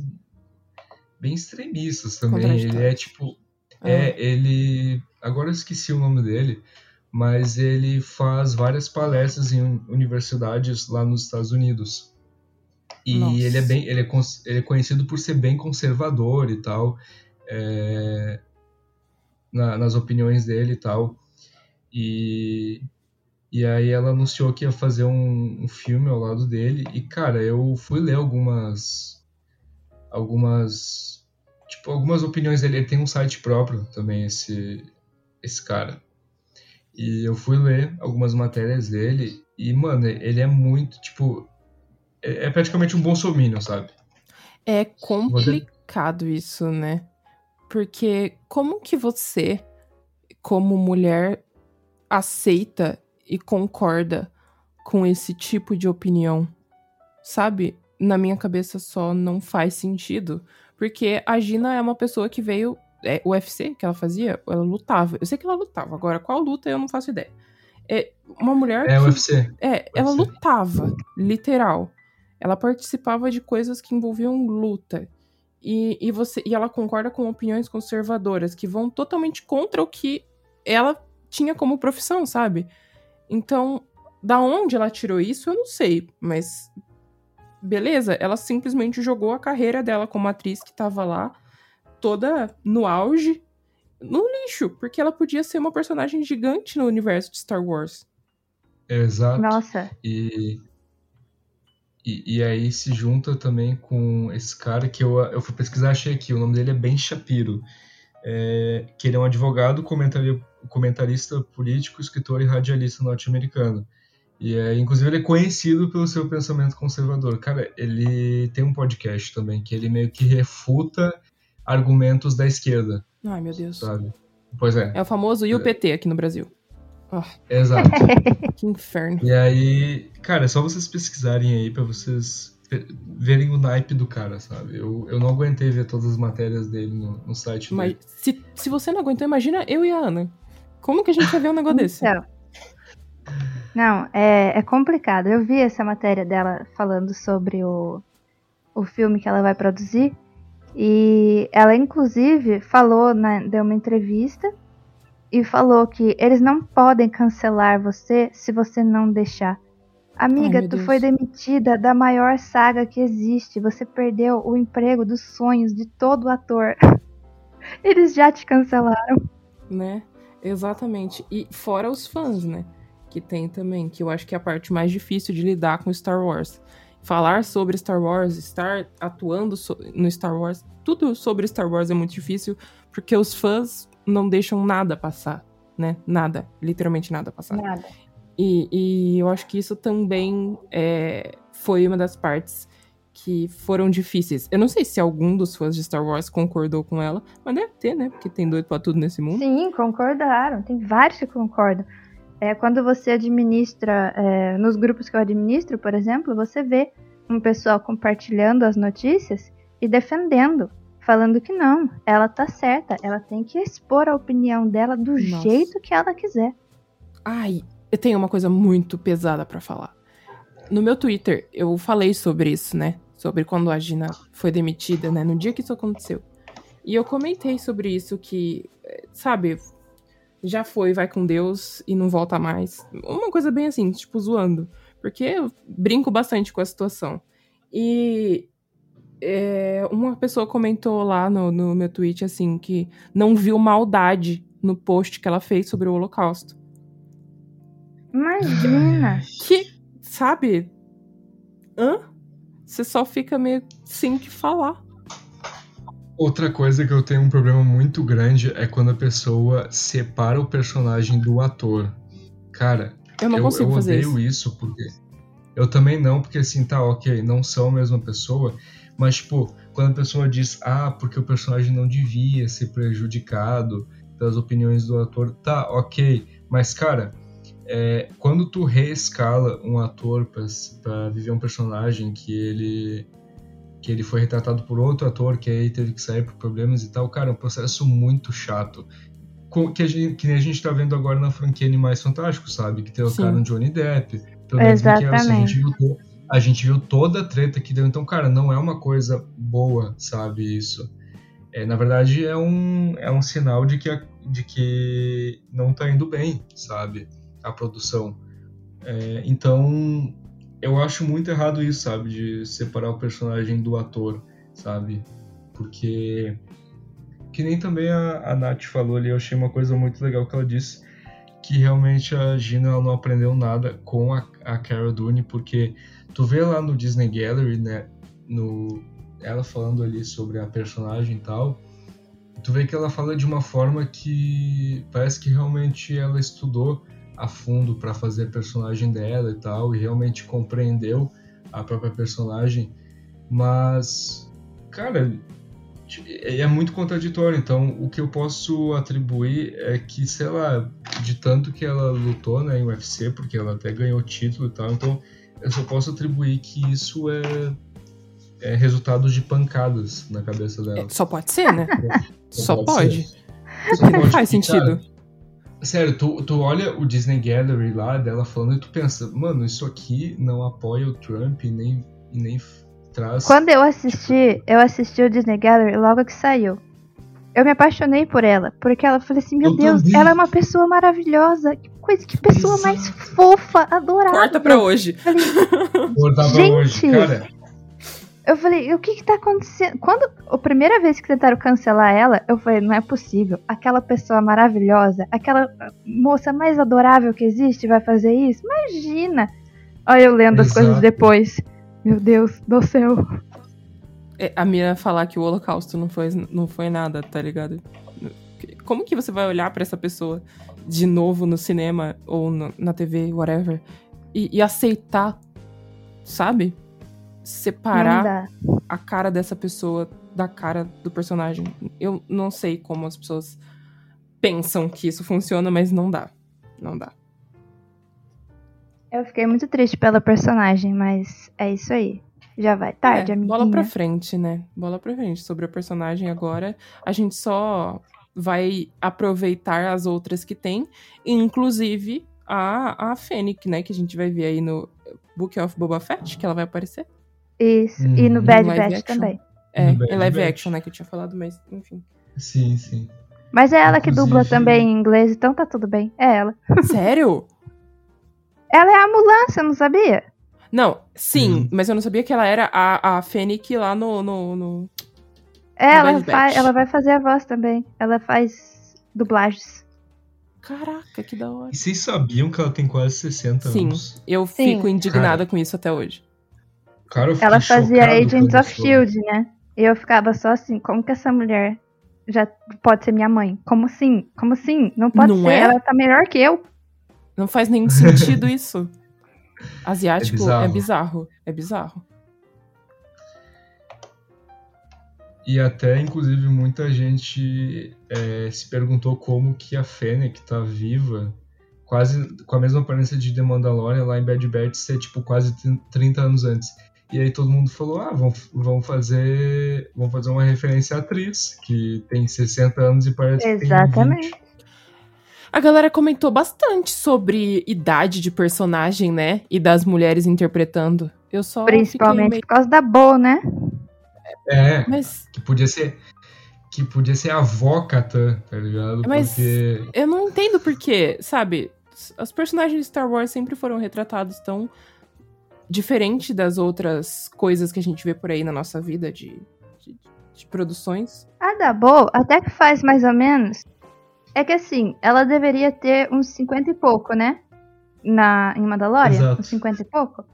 bem extremistas também. Ele é, tipo. Ah. É, ele. Agora eu esqueci o nome dele, mas ele faz várias palestras em uni- universidades lá nos Estados Unidos. E Nossa. ele é bem. Ele é, ele é conhecido por ser bem conservador e tal. é, na- nas opiniões dele e tal. E. E aí ela anunciou que ia fazer um, um filme ao lado dele. E, cara, eu fui ler algumas. Algumas. Tipo, algumas opiniões dele. Ele tem um site próprio também, esse, esse cara. E eu fui ler algumas matérias dele. E, mano, ele é muito, tipo. É, é praticamente um bolsominion, sabe? É complicado isso, né? Porque como que você, como mulher, aceita e concorda com esse tipo de opinião? Sabe? Na minha cabeça só não faz sentido. Porque a Gina é uma pessoa que veio. É, o UFC que ela fazia, ela lutava. Eu sei que ela lutava. Agora, qual luta eu não faço ideia. É uma mulher É que UFC. é, ela ser. lutava, literal. Ela participava de coisas que envolviam luta. E, e, você, e ela concorda com opiniões conservadoras que vão totalmente contra o que ela tinha como profissão, sabe? Então, da onde ela tirou isso, eu não sei. Mas, beleza, ela simplesmente jogou a carreira dela como atriz que tava lá, toda no auge, no lixo. Porque ela podia ser uma personagem gigante no universo de Star Wars. Exato. Nossa, E, e, e aí se junta também com esse cara que eu, eu fui pesquisar, achei aqui, o nome dele é Ben Shapiro, é, que ele é um advogado, comentari- comentarista político, escritor e radialista norte-americano. E é, inclusive ele é conhecido pelo seu pensamento conservador. Cara, ele tem um podcast também, que ele meio que refuta argumentos da esquerda, Ai, meu Deus. sabe? Pois é, É o famoso IUPT aqui no Brasil. Ah, exato. que inferno. E aí, cara, é só vocês pesquisarem aí pra vocês verem o naipe do cara, sabe? Eu, eu não aguentei ver todas as matérias dele no, no site Mas dele. se, se você não aguentou, imagina eu e a Ana. Como que a gente vai ver um negócio desse? então. Não, é, é complicado. Eu vi essa matéria dela falando sobre o, o filme que ela vai produzir. E ela, inclusive, falou, na, deu uma entrevista e falou que eles não podem cancelar você se você não deixar. Amiga, Ai, tu Deus. foi demitida da maior saga que existe. Você perdeu o emprego dos sonhos de todo ator. Eles já te cancelaram. né? Exatamente. E fora os fãs, né? Que tem também, que eu acho que é a parte mais difícil de lidar com Star Wars. Falar sobre Star Wars, estar atuando no Star Wars, tudo sobre Star Wars é muito difícil, porque os fãs não deixam nada passar, né? Nada, literalmente nada passar. Nada. E, e eu acho que isso também é, foi uma das partes que foram difíceis. Eu não sei se algum dos fãs de Star Wars concordou com ela, mas deve ter, né? Porque tem doido pra tudo nesse mundo. Sim, concordaram. Tem vários que concordam. É, quando você administra, é, nos grupos que eu administro, por exemplo, você vê um pessoal compartilhando as notícias e defendendo, falando que não, ela tá certa, ela tem que expor a opinião dela do Nossa. jeito que ela quiser. Ai, eu tenho uma coisa muito pesada pra falar. No meu Twitter, eu falei sobre isso, né? Sobre quando a Gina foi demitida, né? No dia que isso aconteceu. E eu comentei sobre isso que, sabe, já foi, vai com Deus e não volta mais. Uma coisa bem assim, tipo, zoando. Porque eu brinco bastante com a situação. E é, uma pessoa comentou lá no, no meu tweet, assim, que não viu maldade no post que ela fez sobre o Holocausto. Imagina! Que, sabe? Hã? Você só fica meio sem que falar. Outra coisa que eu tenho um problema muito grande é quando a pessoa separa o personagem do ator. Cara, Eu não eu, consigo eu fazer odeio isso. isso porque. Eu também não, porque assim, tá, ok, não são a mesma pessoa, mas, tipo, quando a pessoa diz, ah, porque o personagem não devia ser prejudicado pelas opiniões do ator, tá, ok, mas, cara, é, quando tu reescala um ator pra viver um personagem que ele que ele foi retratado por outro ator que aí teve que sair por problemas e tal, cara, é um processo muito chato. Que, a gente, que nem a gente tá vendo agora na franquia Animais Fantásticos, sabe? Que trocaram. Johnny Depp, Mickey Mouse, a Exatamente. gente viu a gente viu toda a treta que deu. Então, cara, não é uma coisa boa, sabe, isso. É, na verdade, é um, é um sinal de que, a- de que não tá indo bem, sabe, a produção. É, então, eu acho muito errado isso, sabe, de separar o personagem do ator, sabe, porque que nem também a, a Nath falou ali, eu achei uma coisa muito legal que ela disse, que realmente a Gina ela não aprendeu nada com a, a Cara Dune, porque tu vê lá no Disney Gallery, né, no, ela falando ali sobre a personagem e tal, tu vê que ela fala de uma forma que parece que realmente ela estudou a fundo para fazer a personagem dela e tal, e realmente compreendeu a própria personagem, mas, cara, é muito contraditório. Então, o que eu posso atribuir é que, sei lá, de tanto que ela lutou né, em UFC, porque ela até ganhou título e tal, então eu só posso atribuir que isso é, é resultado de pancadas na cabeça dela. É, só pode ser, né? Só Pode pode. ser. Só pode, Faz porque, sentido. cara, sério, tu, tu olha o Disney Gallery lá dela falando e tu pensa, mano, isso aqui não apoia o Trump e nem, e nem traz. Quando eu assisti, eu assisti o Disney Gallery logo que saiu. Eu me apaixonei por ela, porque ela falei assim, meu Eu Deus, também. ela é uma pessoa maravilhosa. Que coisa, que pessoa Exato. mais fofa, adorável. Corta pra hoje. Cortar pra hoje. Gente! Cara, Eu falei, o que que tá acontecendo? Quando a primeira vez que tentaram cancelar ela, eu falei, não é possível. Aquela pessoa maravilhosa, aquela moça mais adorável que existe vai fazer isso? Imagina! Olha eu lendo as Exato. coisas depois. Meu Deus do céu. É, a Mira falar que o holocausto não foi, não foi nada, tá ligado? Como que você vai olhar pra essa pessoa de novo no cinema ou no- na TV, whatever, e, e aceitar, sabe? Separar a cara dessa pessoa da cara do personagem. Eu não sei como as pessoas pensam que isso funciona, mas não dá. Não dá. Eu fiquei muito triste pela personagem, mas é isso aí. Já vai tarde, É, amiguinha. bola pra frente, né? Bola pra frente. Sobre a personagem agora, a gente só vai aproveitar as outras que tem, inclusive a, a Fennec, né? Que a gente vai ver aí no Book of Boba Fett, que ela vai aparecer. Isso. E no Uhum. Bad Batch action. também. É, em live Batch. action, né? Que eu tinha falado, mas enfim. Sim, sim. Mas é ela que dubla Inclusive- também em inglês, então tá tudo bem. É ela. Sério? Ela é a Mulan, você não sabia? Não, sim, Sim. mas eu não sabia que ela era a, a Fennec lá no, no, no- É, ela, Bad faz, ela vai fazer a voz também. Ela faz dublagens. Caraca, que da hora. E vocês sabiam que ela tem quase 60 Sim, anos? eu Sim. fico indignada com isso até hoje. Cara, Ela fazia Agents of. Shield, né? E eu ficava só assim, como que essa mulher já pode ser minha mãe? Como assim? Como assim? Não pode Não ser, é? ela tá melhor que eu. Não faz nenhum sentido isso. Asiático é bizarro. bizarro. É bizarro. E até, inclusive, muita gente é, se perguntou como que a Fennec tá viva, quase com a mesma aparência de The Mandalorian lá em Bad Batch ser, tipo, quase 30 anos antes. E aí todo mundo falou, ah, vão, vão fazer vão fazer uma referência à atriz, que tem 60 anos e parece que tem 20. Exatamente. A galera comentou bastante sobre idade de personagem, né? E das mulheres interpretando. Eu só Principalmente meio... por causa da Bo, né? É, Mas que podia ser que podia ser a avó Catan, tá ligado? Mas- Porque eu não entendo por quê, sabe? Os personagens de Star Wars sempre foram retratados tão diferente das outras coisas que a gente vê por aí na nossa vida de, de, de produções. A da Bo, até que faz mais ou menos. É que assim, ela deveria ter uns 50 e pouco, né? Na, em Mandalorian, Exato. uns 50 e pouco.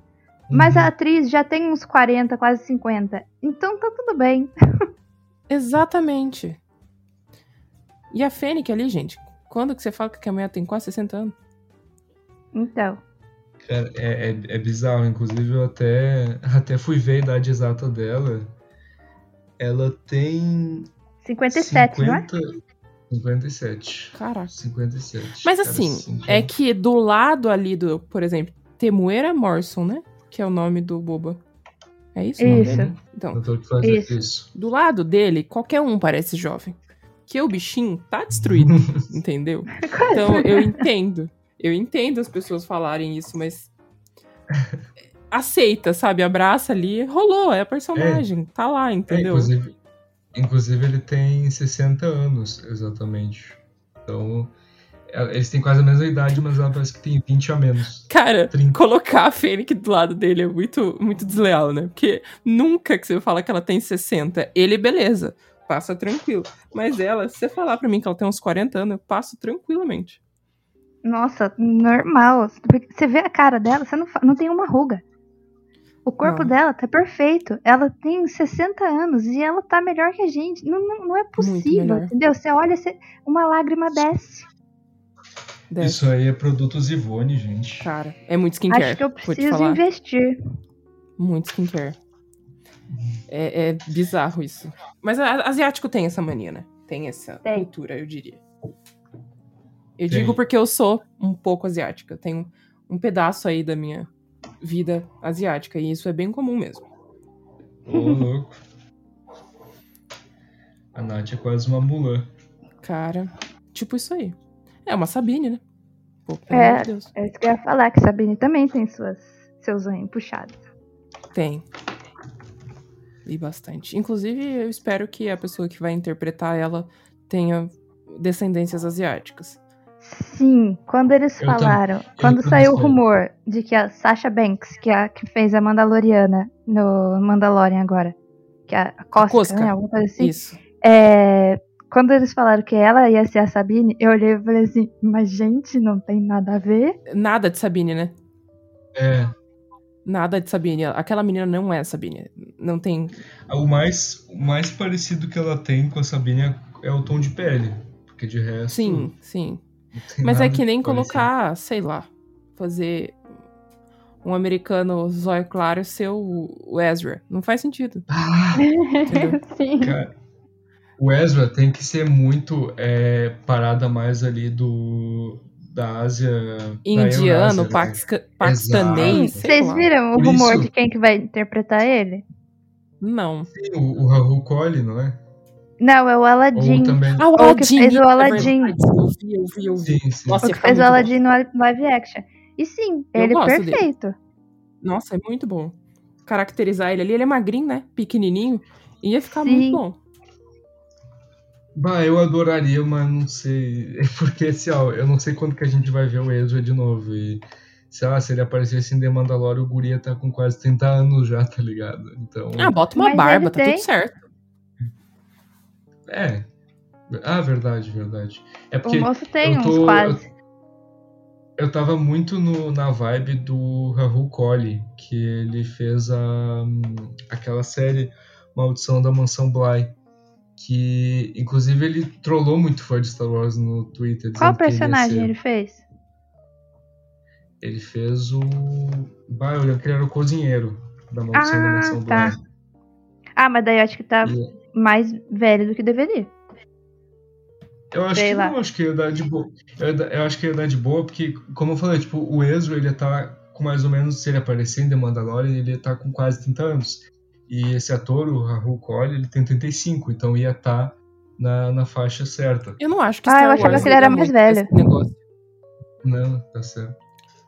Mas Uhum. a atriz já tem uns 40, quase 50. Então tá tudo bem. Exatamente. E a Fennec ali, gente, quando que você fala que a mulher tem quase 60 anos? Então. Cara, é, é, é bizarro, inclusive eu até, até fui ver a idade exata dela. Ela tem 57, não é? 50 57. Caraca. 57. Mas Cara, assim, assim, é que do lado ali do, por exemplo, Temuera Morrison, né? Que é o nome do Boba. É isso? Isso. Então, tô que fazer Isso. isso. do lado dele, qualquer um parece jovem. Que o bichinho tá destruído, entendeu? Então eu entendo. Eu entendo as pessoas falarem isso, mas. Aceita, sabe? Abraça ali. Rolou, é a personagem. Tá lá, É, entendeu? inclusive, inclusive ele tem 60 anos, exatamente. Então, é- eles têm quase a mesma idade, mas ela parece que tem 20 a menos. Cara, 30. colocar a Fênix do lado dele é muito, muito desleal, né? Porque nunca que você fala que ela tem 60, ele, beleza, passa tranquilo. Mas ela, se você falar pra mim que ela tem uns 40 anos, eu passo tranquilamente. Nossa, normal. Você vê a cara dela, você não, não tem uma ruga. O corpo Não. dela tá perfeito. Ela tem 60 anos e ela tá melhor que a gente. Não, não, não é possível, entendeu? Você olha, você- uma lágrima desce. Desce. Isso aí é produtos Ivone, gente. Cara, é muito skincare. Acho que eu preciso investir. Muito skincare. É, é bizarro isso. Mas a- asiático tem essa mania, né? Tem essa Tem. cultura, eu diria. Eu Tem. digo porque eu sou um pouco asiática. Tenho um pedaço aí da minha vida asiática. E isso é bem comum mesmo. Ô, louco. A Nath é quase uma Mulan. Cara, tipo isso aí. É uma Sabine, né? Pô, É. Deus. É isso que eu ia falar, que Sabine também tem suas, seus zoinhos puxados. Tem. E bastante. Inclusive, eu espero que a pessoa que vai interpretar ela tenha descendências asiáticas. Sim, quando eles Eu falaram, quando também saiu o rumor de que a Sasha Banks, que, é a, que fez a Mandaloriana no Mandalorian agora, que é a Cosca, Cosca. né, alguma coisa assim, Isso. é, quando eles falaram que ela ia ser a Sabine, eu olhei e falei assim, mas gente, não tem nada a ver. Nada de Sabine, né? É, Nada de Sabine. Aquela menina não é Sabine. Não tem. o mais, o mais parecido que ela tem com a Sabine é, é o tom de pele. Porque de resto. Sim, sim. Mas é que nem parecido. colocar, sei lá, fazer um americano zóio claro ser o, o Ezra. Não faz sentido. Ah? Sim. cara. O Ezra tem que ser muito é, parada mais ali do. Da Ásia. da Indiano, Eurásia, né? paquistanês, Vocês viram o Por rumor isso- de quem que vai interpretar ele? Não. Sim, o, o Raul Cole, não é? Não, é o Aladdin. também. Ah, o Ou que Aladdin. fez o é Aladdin. Eu vi, eu vi, eu vi. Sim, sim. Nossa, O que fez o bom. Aladdin no live action. E sim, Eu ele é gosto dele. perfeito. Nossa, é muito bom. Caracterizar ele ali, ele é magrinho, né? Pequenininho. Ia ficar Sim. muito bom. Bah, eu adoraria, mas não sei. Porque, assim, ó, eu não sei quando que a gente vai ver o Ezra de novo. E, sei lá, se ele aparecesse em The Mandalorian, o Guria tá com quase 30 anos já, tá ligado? Então. Ah, bota uma Mas barba, tá tem. tudo certo. É. Ah, verdade, verdade. É O porque moço tem eu uns tô- quase. eu tava muito no- na vibe do Rahul Kohli, que ele fez a, aquela série Maldição da Mansão Bly. Que, inclusive, ele trollou muito fã de Star Wars no Twitter. Qual ele personagem ele fez? Ele fez o. Bah, eu lembro que ele era o cozinheiro da Maldição da Ah, Mansão tá. Bly. Ah, mas daí eu acho que tá E- mais velho do que deveria. Eu acho Sei que lá. não, acho que ia dar de boa. Eu, eu acho que ia dar de boa, porque, como eu falei, tipo, o Ezra, ele tá com mais ou menos, se ele aparecer em The Mandalorian, ele tá com quase 30 anos. E esse ator, o Rahul Kohli, ele tem 35, então ia estar na, na faixa certa. Eu não acho que Ah, Star eu achava Wars que ele era liga mais velho. Não, tá certo.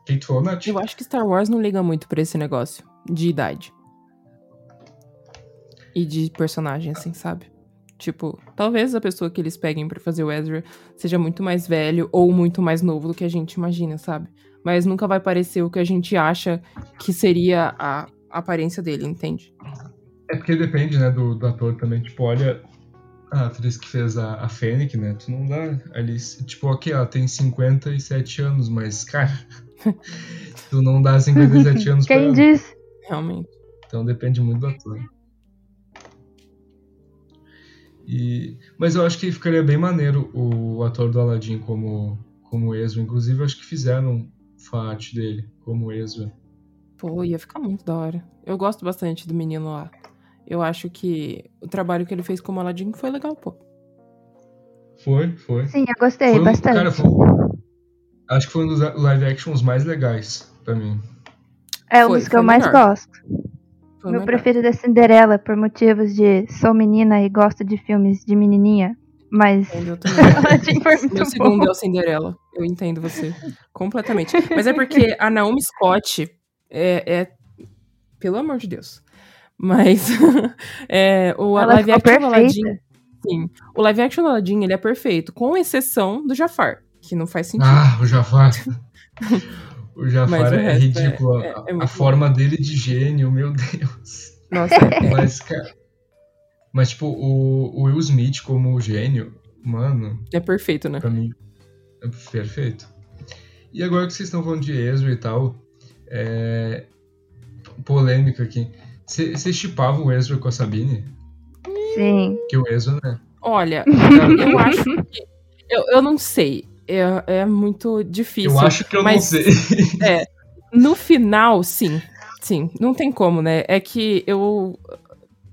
Quem tu falou, Nath? Eu acho que Star Wars não liga muito pra esse negócio de idade. E de personagem, assim, sabe? Tipo, talvez a pessoa que eles peguem pra fazer o Ezra seja muito mais velho ou muito mais novo do que a gente imagina, sabe? Mas nunca vai parecer o que a gente acha que seria a aparência dele, entende? É porque depende, né, do, do ator também. Tipo, olha a atriz que fez a, a Fennec, né? Tu não dá ali. Tipo, ok, ela tem 57 anos, mas, cara, tu não dá 57 anos pra Quem ela. diz? Realmente. Então depende muito do ator. E, mas eu acho que ficaria bem maneiro o ator do Aladdin como, como Ezra. Inclusive, eu acho que fizeram arte dele como Ezra. Pô, ia ficar muito da hora. Eu gosto bastante do menino lá. Eu acho que o trabalho que ele fez como Aladdin foi legal, pô. Foi, foi. Sim, eu gostei Foi um- bastante. cara, foi- acho que foi um dos live actions mais legais pra mim. é um dos que eu mais melhor. gosto. Foi Meu melhor. preferido é Cinderela, por motivos de sou menina e gosto de filmes de menininha. Mas eu também. Muito Meu bom. segundo é o Cinderela. Eu entendo você. Completamente. Mas é porque a Naomi Scott é. é- pelo amor de Deus. Mas é, o Ela live action do Aladdin. Sim. O live action do Aladdin ele é perfeito, com exceção do Jafar, que não faz sentido. Ah, o Jafar. O Jafar o é é- ridículo. é- é A- forma dele de gênio, meu Deus. Nossa, é- Mas, cara. Mas, tipo, o, o Will Smith como gênio, mano, é perfeito, né? pra mim, é perfeito. E agora que vocês estão falando de Ezra e tal, é. Polêmica aqui. Vocês chipavam o Ezra com a Sabine? Sim. Que o Ezra, né? Olha, eu acho que. Eu, eu não sei. É, é muito difícil. eu acho que eu não mas- sei. No final, sim. Sim, não tem como, né? É que eu,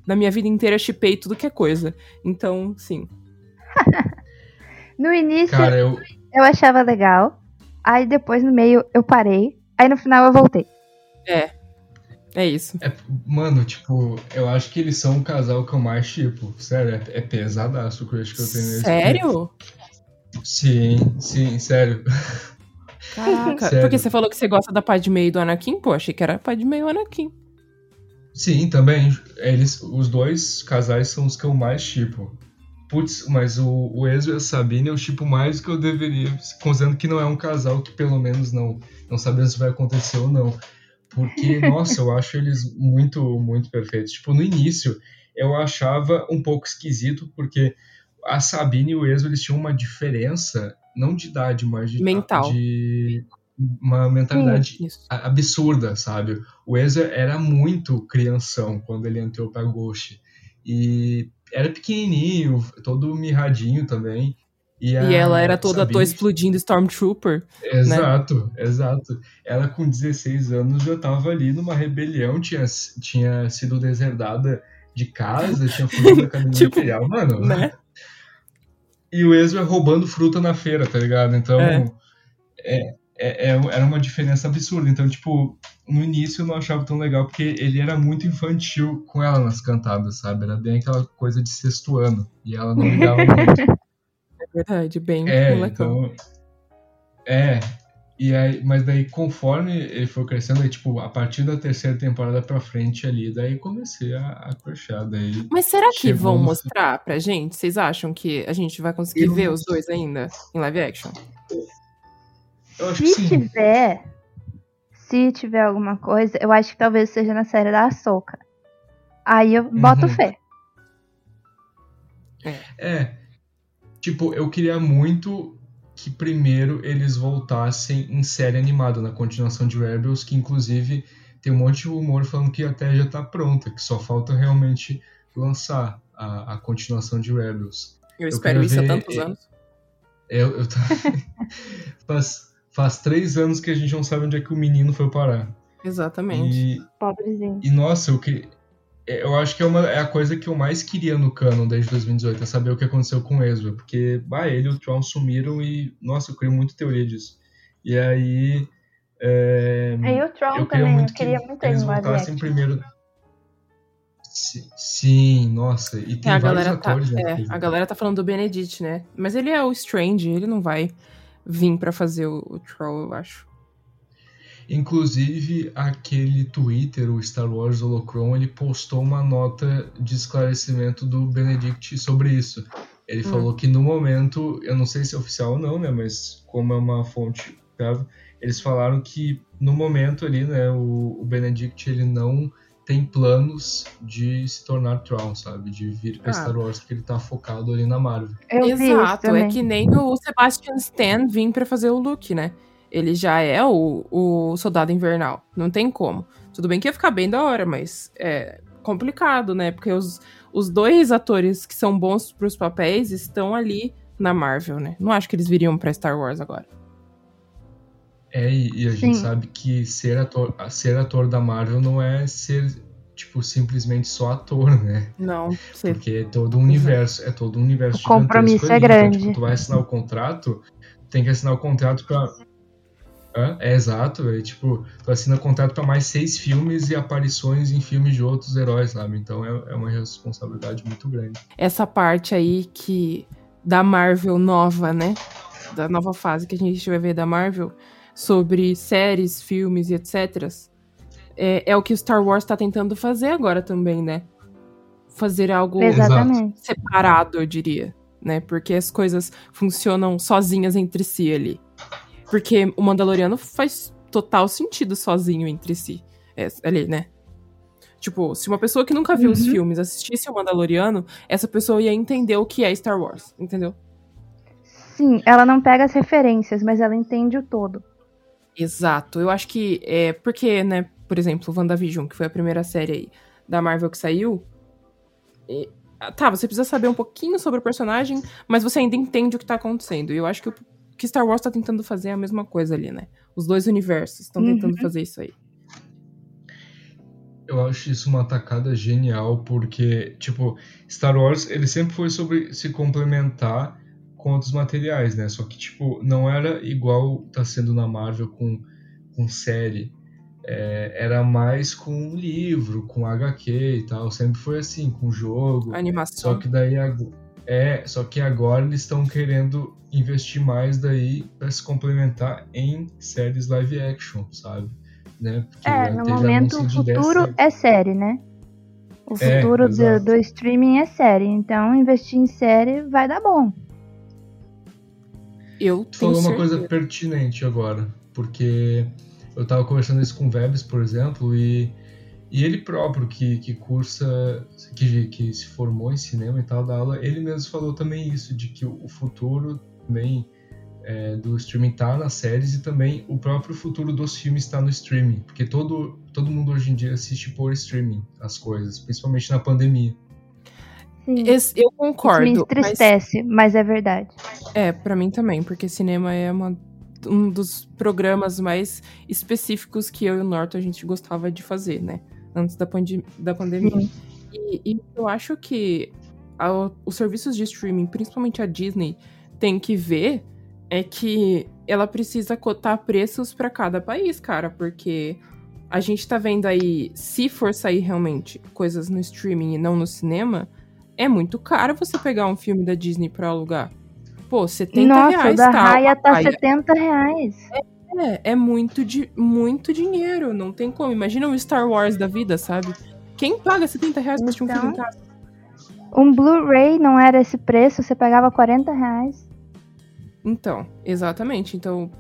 na minha vida inteira, chipei tudo que é coisa. Então, sim. No início Cara, eu, eu achava legal. Aí depois no meio eu parei. Aí no final eu voltei. É isso. É, mano, tipo, eu acho que eles são um casal que eu mais tipo. Sério, é, é pesadaço o crush que eu tenho neles. Sério? Sim, sim, sério. Caraca. Sério. Porque você falou que você gosta da Padme e do Anakin? Pô, achei que era Padme e o Anakin. Sim, também. Eles, os dois casais são os que eu mais tipo. Putz, mas o, o Ezra e a Sabine eu tipo mais do que eu deveria, considerando que não é um casal que pelo menos não, não sabemos se vai acontecer ou não. Porque, nossa, eu acho eles muito, muito perfeitos. Tipo, no início eu achava um pouco esquisito, porque a Sabine e o Ezra eles tinham uma diferença, não de idade, mas de, Mental. de uma mentalidade a- absurda, sabe? O Ezra era muito crianção quando ele entrou pra Ghost. E era pequenininho, todo mirradinho também. E, E ela era toda toa Sabine- explodindo Stormtrooper. Exato, exato. Ela com 16 anos já tava ali numa rebelião, tinha, tinha sido deserdada de casa, tinha fugido da academia Tipo, imperial, mano. Né? E o Ezra roubando fruta na feira, tá ligado? Então, É. é. é, é, era uma diferença absurda. Então, tipo, no início eu não achava tão legal, porque ele era muito infantil com ela nas cantadas, sabe? Era bem aquela coisa de sexto ano. E ela não ligava muito. É verdade, bem É, molecão. então. É. E aí, mas daí, conforme ele foi crescendo, aí, tipo, a partir da terceira temporada pra frente ali, daí comecei a, a crushar. Daí Mas será que vão no- mostrar pra gente? Vocês acham que a gente vai conseguir Eu ver os dois ainda em live action? Eu acho que Se sim. tiver, se tiver alguma coisa, eu acho que talvez seja na série da Ahsoka. Aí eu boto Uhum. fé. É. Tipo, eu queria muito que primeiro eles voltassem em série animada, na continuação de Rebels, que inclusive tem um monte de rumor falando que até já tá pronta, que só falta realmente lançar a, a continuação de Rebels. Eu espero quero isso há ver- tantos anos. Eu, eu faz, faz três anos que a gente não sabe onde é que o menino foi parar. Exatamente. E, Pobrezinho. E nossa, eu, que... eu acho que é, uma, é a coisa que eu mais queria no canon desde 2018, é saber o que aconteceu com o Ezra. Porque, bah, ele e o Tron sumiram e, nossa, eu criei muita teoria disso. E aí. é, Aí o Tron eu também, muito eu queria que muito ele eles voltassem primeiro. Si- Sim, nossa, e tem É, a vários galera, tá, atores, né? é, que- a galera tá falando do Benedict, né? Mas ele é o Strange, ele não vai vir pra fazer o, o Troll, eu acho. Inclusive, aquele Twitter, o Star Wars Holocron, ele postou uma nota de esclarecimento do Benedict sobre isso. Ele Hum. falou que no momento, eu não sei se é oficial ou não, né, mas como é uma fonte confiável, eles falaram que no momento ali, né, o, o Benedict ele não tem planos de se tornar Tron, sabe, de vir pra Ah. Star Wars, porque ele tá focado ali na Marvel. Eu Exato, é que nem o Sebastian Stan vir pra fazer o Luke, né? Ele já é o, o soldado invernal. Não tem como. Tudo bem que ia ficar bem da hora, mas é complicado, né? Porque os, os dois atores que são bons pros papéis estão ali na Marvel, né? Não acho que eles viriam pra Star Wars agora. É, e, a gente Sim. sabe que ser ator, ser ator da Marvel não é ser, tipo, simplesmente só ator, né? Não, você Porque é todo um universo, é todo um universo O compromisso gigantesco é ali. grande. Então, tipo, tu vai assinar o contrato, tem que assinar o contrato pra. Hã? É exato, é tipo, tu assina contrato pra mais seis filmes e aparições em filmes de outros heróis, sabe? Então é, é uma responsabilidade muito grande. essa parte aí que da Marvel nova, né? Da nova fase que a gente vai ver da Marvel sobre séries, filmes e etc. É, é o que o Star Wars tá tentando fazer agora também, né? Fazer algo Exatamente. separado, eu diria, né? Porque as coisas funcionam sozinhas entre si ali. Porque o Mandaloriano faz total sentido sozinho entre si. É, ali, né? Tipo, se uma pessoa que nunca viu os Uhum. filmes assistisse o Mandaloriano, essa pessoa ia entender o que é Star Wars, entendeu? Sim, ela não pega as referências, mas ela entende o todo. Exato. Eu acho que é porque, né, por exemplo, WandaVision, que foi a primeira série aí da Marvel que saiu. e- ah, tá, você precisa saber um pouquinho sobre o personagem, mas você ainda entende o que tá acontecendo. E eu acho que o que Star Wars tá tentando fazer é a mesma coisa ali, né? Os dois universos estão Uhum. tentando fazer isso aí. Eu acho isso uma atacada genial, porque, tipo, Star Wars, ele sempre foi sobre se complementar com outros materiais, né? Só que, tipo, não era igual tá sendo na Marvel com, com série. É, era mais com livro, com HQ e tal. Sempre foi assim, com jogo. A Só animação. que daí é, só que agora eles estão querendo investir mais daí para se complementar em séries live action, sabe? Né? Porque É, no momento o anúncio de 10 futuro séries. é série, né? O É, futuro do, do streaming é série. Então, investir em série vai dar bom. Eu Tu tenho falou uma certeza. coisa pertinente agora, porque eu tava conversando isso com o Vebs, por exemplo, e, e ele próprio, que, que cursa, que, que se formou em cinema e tal, da aula, ele mesmo falou também isso, de que o futuro também é, do streaming tá nas séries e também o próprio futuro dos filmes está no streaming, porque todo, todo mundo hoje em dia assiste por streaming as coisas, principalmente na pandemia. Sim. Esse- eu Isso me concordo. mas- entristece, mas... é verdade. É, pra mim também, porque cinema é uma- um dos programas mais específicos que eu e o Norton a gente gostava de fazer, né? Antes da, pandi- da pandemia. E, e eu acho que a- os serviços de streaming, principalmente a Disney, tem que ver é que ela precisa cotar preços pra cada país, cara, porque a gente tá vendo aí, se for sair realmente coisas no streaming e não no cinema, é muito caro você pegar um filme da Disney pra alugar. Pô, 70 Nossa, reais da tá, Raia tá Raia. 70 reais. É, é muito, di muito dinheiro, não tem como. Imagina um Star Wars da vida, sabe? Quem paga 70 reais pra assistir um filme em Então. casa? Um Blu-ray não era esse preço, você pagava 40 reais. Então, exatamente. Então,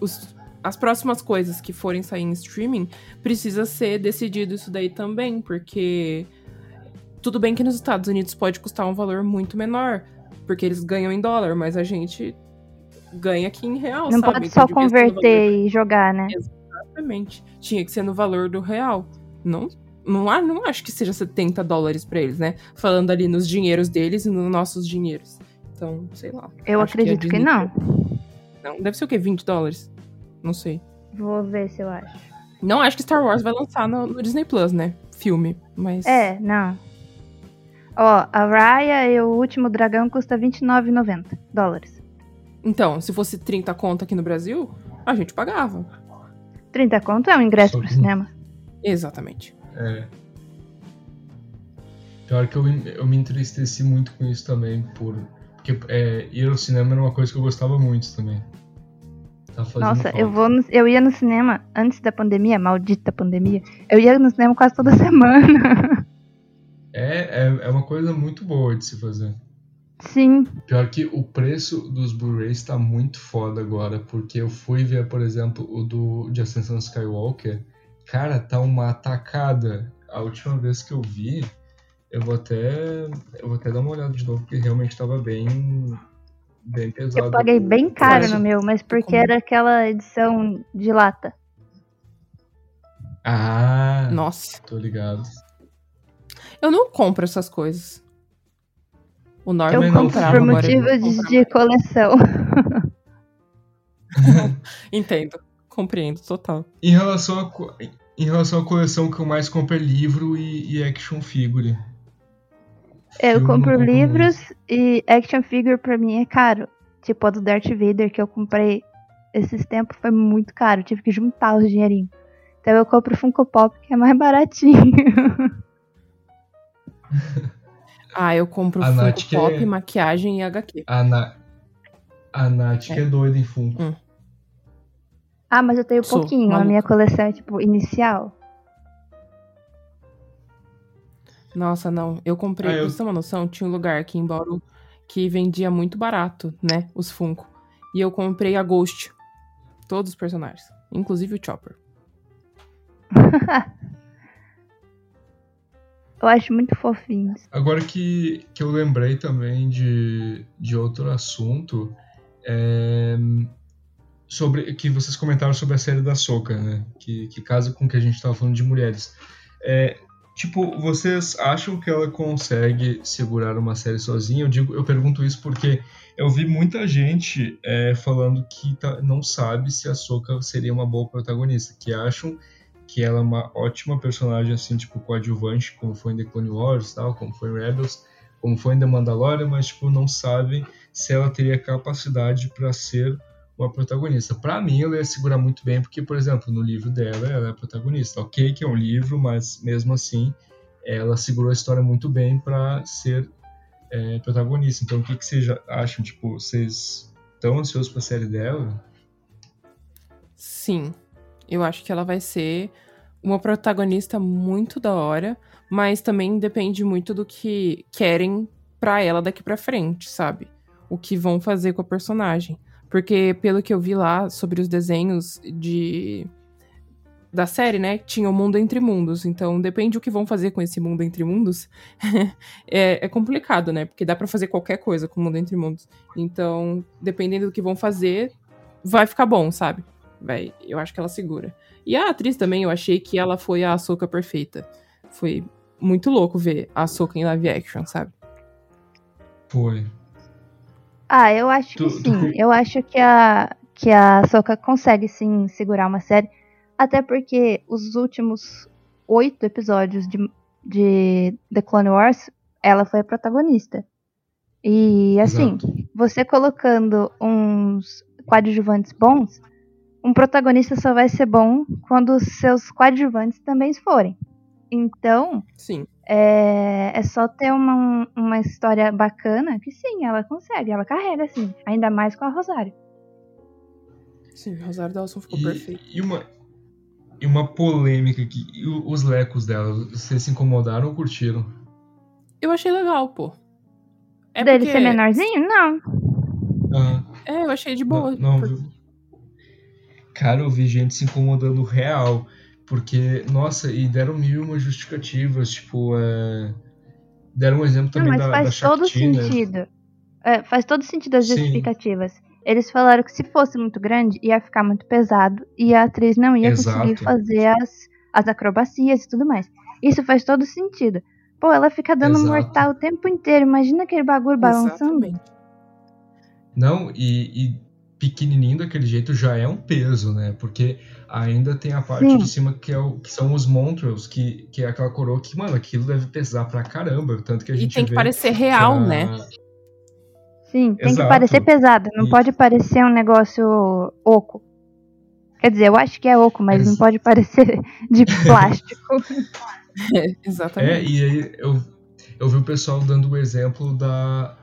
os- as próximas coisas que forem sair em streaming, precisa ser decidido isso daí também, porque tudo bem que nos Estados Unidos pode custar um valor muito menor, porque eles ganham em dólar, mas a gente ganha aqui em real, Não sabe? pode Então, só valor- converter e jogar, né? Exatamente. Tinha que ser no valor do real. Não, não, há- não acho que seja 70 dólares pra eles, né? Falando ali nos dinheiros deles e nos nossos dinheiros. Então, sei lá. Eu que a acredito que, Disney- não. Não, deve ser o quê? 20 dólares? Não sei. Vou ver se eu acho. Não acho que Star Wars vai lançar no, no Disney Plus, né? Filme, mas. É, não. Ó, a Raya e o Último Dragão custa R$29,90 dólares. Então, se fosse 30 conto aqui no Brasil, a gente pagava. 30 conto é um ingresso Só pro que- cinema. Exatamente. É. Pior que eu, eu me entristeci muito com isso também, por, porque é, ir ao cinema era uma coisa que eu gostava muito também. Tá Nossa, falta. eu, vou no- eu ia no cinema antes da pandemia, maldita pandemia. Eu ia no cinema quase toda semana. É, é, é uma coisa muito boa de se fazer. Sim, Pior que o preço dos Blu-rays tá muito foda agora, porque eu fui ver, por exemplo, o do de Ascensão Skywalker. Cara, tá uma atacada. A última vez que eu vi, eu vou até eu vou até dar uma olhada de novo, porque realmente tava bem bem pesado. eu paguei bem caro preço. no meu, mas porque como- era aquela edição de lata. Ah, Nossa. tô ligado. Eu não compro essas coisas. O Norman Eu compro por motivos de, de coleção. Entendo. Compreendo, total. Em relação a em relação à coleção que eu mais compro é livro e, e action figure. Eu compro livros e action figure pra mim é caro. Tipo a do Darth Vader que eu comprei esses tempos foi muito caro. Tive que juntar os dinheirinhos. Então eu compro Funko Pop que é mais baratinho. Ah, eu compro A Funko Nath que Pop, é- maquiagem e HQ. A, Na... a Nath que é doida em Funko. Hum. ah, mas eu tenho Sou pouquinho. A maluca. minha coleção é tipo inicial. Nossa, não. Eu comprei, Ah, eu- você ter uma noção, tinha um lugar aqui em Bauru que vendia muito barato, né? Os Funko. E eu comprei a Ghost. Todos os personagens. Inclusive o Chopper. Eu acho muito fofinho. Agora que, que eu lembrei também de, de outro assunto, é, sobre que vocês comentaram sobre a série da Soca, né? Que, que casa com o que a gente estava falando de mulheres. É, tipo, vocês acham que ela consegue segurar uma série sozinha? Eu digo, eu pergunto isso porque eu vi muita gente é, falando que tá- não sabe se a Soca seria uma boa protagonista, que acham que ela é uma ótima personagem, assim, tipo, coadjuvante, como foi em The Clone Wars, tal, como foi em Rebels, como foi em The Mandalorian, mas, tipo, não sabem se ela teria capacidade para ser uma protagonista. Para mim, ela ia segurar muito bem, porque, por exemplo, no livro dela, ela é a protagonista. Ok que é um livro, mas, mesmo assim, ela segurou a história muito bem para ser é, protagonista. Então, o que, que vocês acham? Tipo, vocês estão ansiosos pra série dela? Sim. Eu acho que ela vai ser uma protagonista muito da hora, mas também depende muito do que querem pra ela daqui pra frente, sabe? O que vão fazer com a personagem. Porque, pelo que eu vi lá sobre os desenhos de. Da série, né? Tinha o mundo entre mundos. Então, depende do que vão fazer com esse mundo entre mundos. é, é complicado, né? Porque dá pra fazer qualquer coisa com o mundo entre mundos. Então, dependendo do que vão fazer, vai ficar bom, sabe? Vai, eu acho que ela segura. E a atriz também, eu achei que ela foi a Ahsoka perfeita. Foi muito louco ver a Ahsoka em live action, sabe? Foi. Ah, eu acho Tu- que tu sim. cur- Eu acho que a, que a Soka consegue sim segurar uma série. Até porque os últimos oito episódios de, de The Clone Wars, ela foi a protagonista. E assim, Exato. você colocando uns coadjuvantes bons, um protagonista só vai ser bom quando os seus coadjuvantes também forem. Então, Sim. é, é só ter uma, uma história bacana que sim, ela consegue, ela carrega assim, ainda mais com a Rosário. Sim, Rosário Dawson ficou E, perfeito. e uma, e uma polêmica aqui. E o- os lecos dela, vocês se incomodaram ou curtiram? Eu achei legal, pô. É Dele porque... ser menorzinho? Não. Ah, É, eu achei de boa. não, não por- viu? Cara, eu vi gente se incomodando real. Porque, nossa, e deram mil e uma justificativas. Tipo, é, deram um exemplo Não, também mas da, faz da todo né? sentido. É, faz todo sentido as Sim. justificativas. Eles falaram que se fosse muito grande, ia ficar muito pesado e a atriz não ia conseguir Exato. fazer as, as acrobacias e tudo mais. Isso faz todo sentido. Pô, ela fica dando Exato. mortal o tempo inteiro. Imagina aquele bagulho balançando. Exatamente. Não, e, e pequenininho daquele jeito já é um peso, né? Porque ainda tem a parte Sim. de cima que, é o, que são os Montrose, que, que é aquela coroa que, mano, aquilo deve pesar pra caramba. Tanto que a E gente tem que vê parecer real, que a- né? Sim, tem Exato. que parecer pesado. Não E- pode parecer um negócio oco. Quer dizer, eu acho que é oco, mas não Ex- pode parecer de plástico. É, exatamente. É, e aí eu, eu vi o pessoal dando o exemplo da,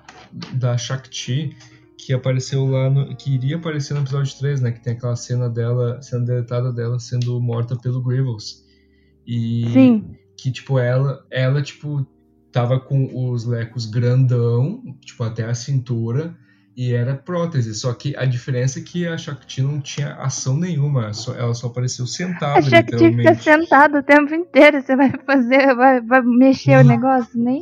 da Shakti, que apareceu lá, no, que iria aparecer no episódio 3, né? Que tem aquela cena dela, cena deletada dela sendo morta pelo Grievous. E Sim. que, tipo, ela, ela, tipo, tava com os lecos grandão, tipo, até a cintura, e era prótese. Só que a diferença é que a Shakti não tinha ação nenhuma, só, ela só apareceu sentada, A Shakti fica sentado o tempo inteiro. Você vai fazer, vai, vai mexer o negócio? Nem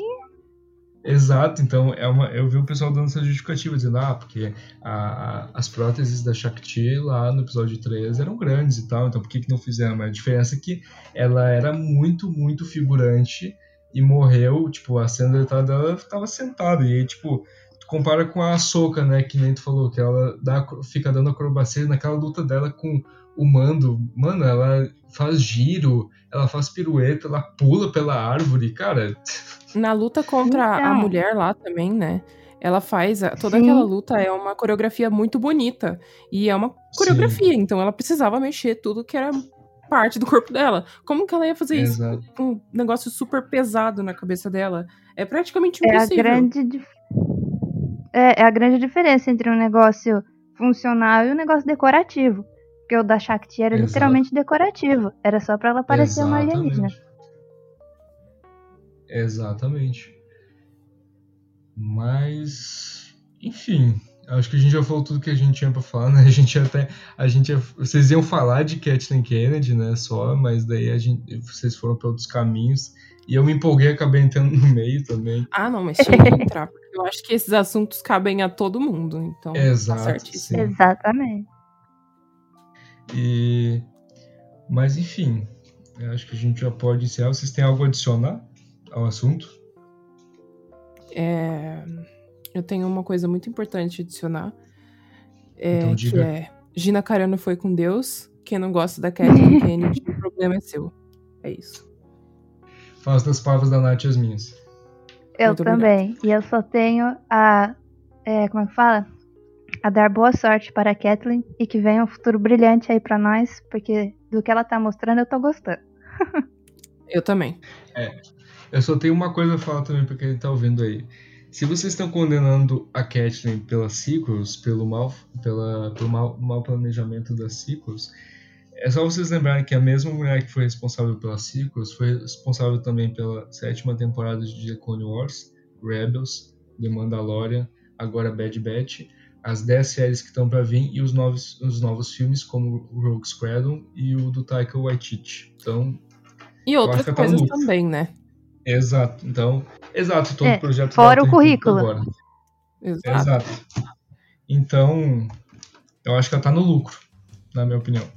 Exato, então é uma, eu vi o pessoal dando essa justificativa, dizendo, ah, porque a- a- as próteses da Shakti lá no episódio 3 eram grandes e tal, então por que, que não fizeram? Mas a diferença é que ela era muito, muito figurante e morreu, tipo, a cena deletada dela tava sentada, e aí, tipo, tu compara com a Soca, né, que nem tu falou, que ela dá, fica dando acrobacia naquela luta dela com o Mando, mano, ela faz giro, ela faz pirueta, ela pula pela árvore, cara, Na luta contra a Então. mulher lá também, né? Ela faz. a- toda Sim. aquela luta é uma coreografia muito bonita. E é uma coreografia, então ela precisava mexer tudo que era parte do corpo dela. Como que ela ia fazer isso Exato. com um negócio super pesado na cabeça dela? É praticamente é a impossível. grande dif- é, é a grande diferença entre um negócio funcional e um negócio decorativo. Porque o da Shakti era Exato. literalmente decorativo. Era só pra ela parecer uma alienígena. Exatamente. Mas, enfim, acho que a gente já falou tudo que a gente tinha pra falar, né? A gente até, a gente, ia- vocês iam falar de Kathleen Kennedy, né? Só, mas daí a gente, vocês foram para outros caminhos e eu me empolguei, e acabei entrando no meio também. Ah, não, mas tinha que entrar. Porque eu acho que esses assuntos cabem a todo mundo. Então, tá Exato, sim. Exatamente. E, mas enfim, eu acho que a gente já pode encerrar. Vocês têm algo a adicionar ao assunto? É, eu tenho uma coisa muito importante a adicionar. É, Então que diga. é Gina Carano foi com Deus. Quem não gosta da Kathleen Kennedy, o problema é seu. É isso. Faço das palavras da Nath as minhas. Eu Muito também. E eu só tenho a. é, como é que fala? A dar boa sorte para a Kathleen e que venha um futuro brilhante aí pra nós, porque do que ela tá mostrando eu tô gostando. Eu também. Eu só tenho uma coisa a falar também pra quem tá ouvindo aí. Se vocês estão condenando a Kathleen pelas sequels, pelo mal, pela, pelo mal, mau planejamento das sequels, é só vocês lembrarem que a mesma mulher que foi responsável pelas sequels foi responsável também pela sétima temporada de The Clone Wars, Rebels, The Mandalorian, agora Bad Batch, as 10 séries que estão pra vir e os novos, os novos filmes como o Rogue Squadron e o do Taika Waititi. Então, E outras tá coisas também, né? Exato. Então, exato, todo É, projeto fora o tem currículo. agora. Exato. Exato. Então, eu acho que ela tá no lucro, na minha opinião.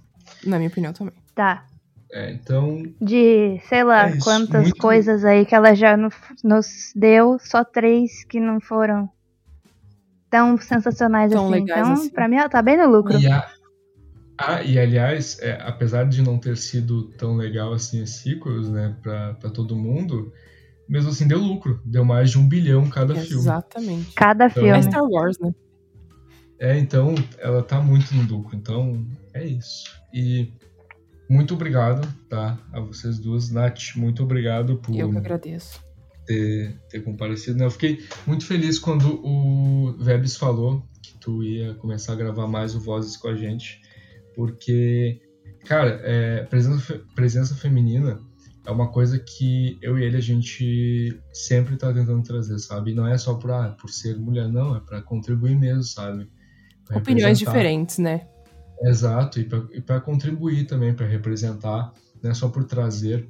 Na minha opinião também. Tá. É, então, De sei lá É isso, quantas muito- coisas aí que ela já no- nos deu, só três que não foram tão sensacionais Tão assim. legais então, assim. pra mim, ela tá bem no lucro. e, a, ah, e aliás, é, apesar de não ter sido tão legal assim as sequels, né, pra, pra todo mundo, mesmo assim deu lucro. Deu mais de um bilhão cada filme. Exatamente. Cada Então- É filme. Star Wars, né? É, então ela tá muito no lucro. Então é isso. E muito obrigado, tá? A vocês duas. Nath, muito obrigado por. Eu que agradeço. Ter, ter comparecido. Né? Eu fiquei muito feliz quando o Vebs falou que tu ia começar a gravar mais o Vozes com a gente, porque, cara, é, presença, presença feminina é uma coisa que eu e ele a gente sempre tá tentando trazer, sabe? E não é só por, ah, por ser mulher, não, é para contribuir mesmo, sabe? Pra Opiniões diferentes, né? Exato, e para contribuir também, para representar, não é só por trazer.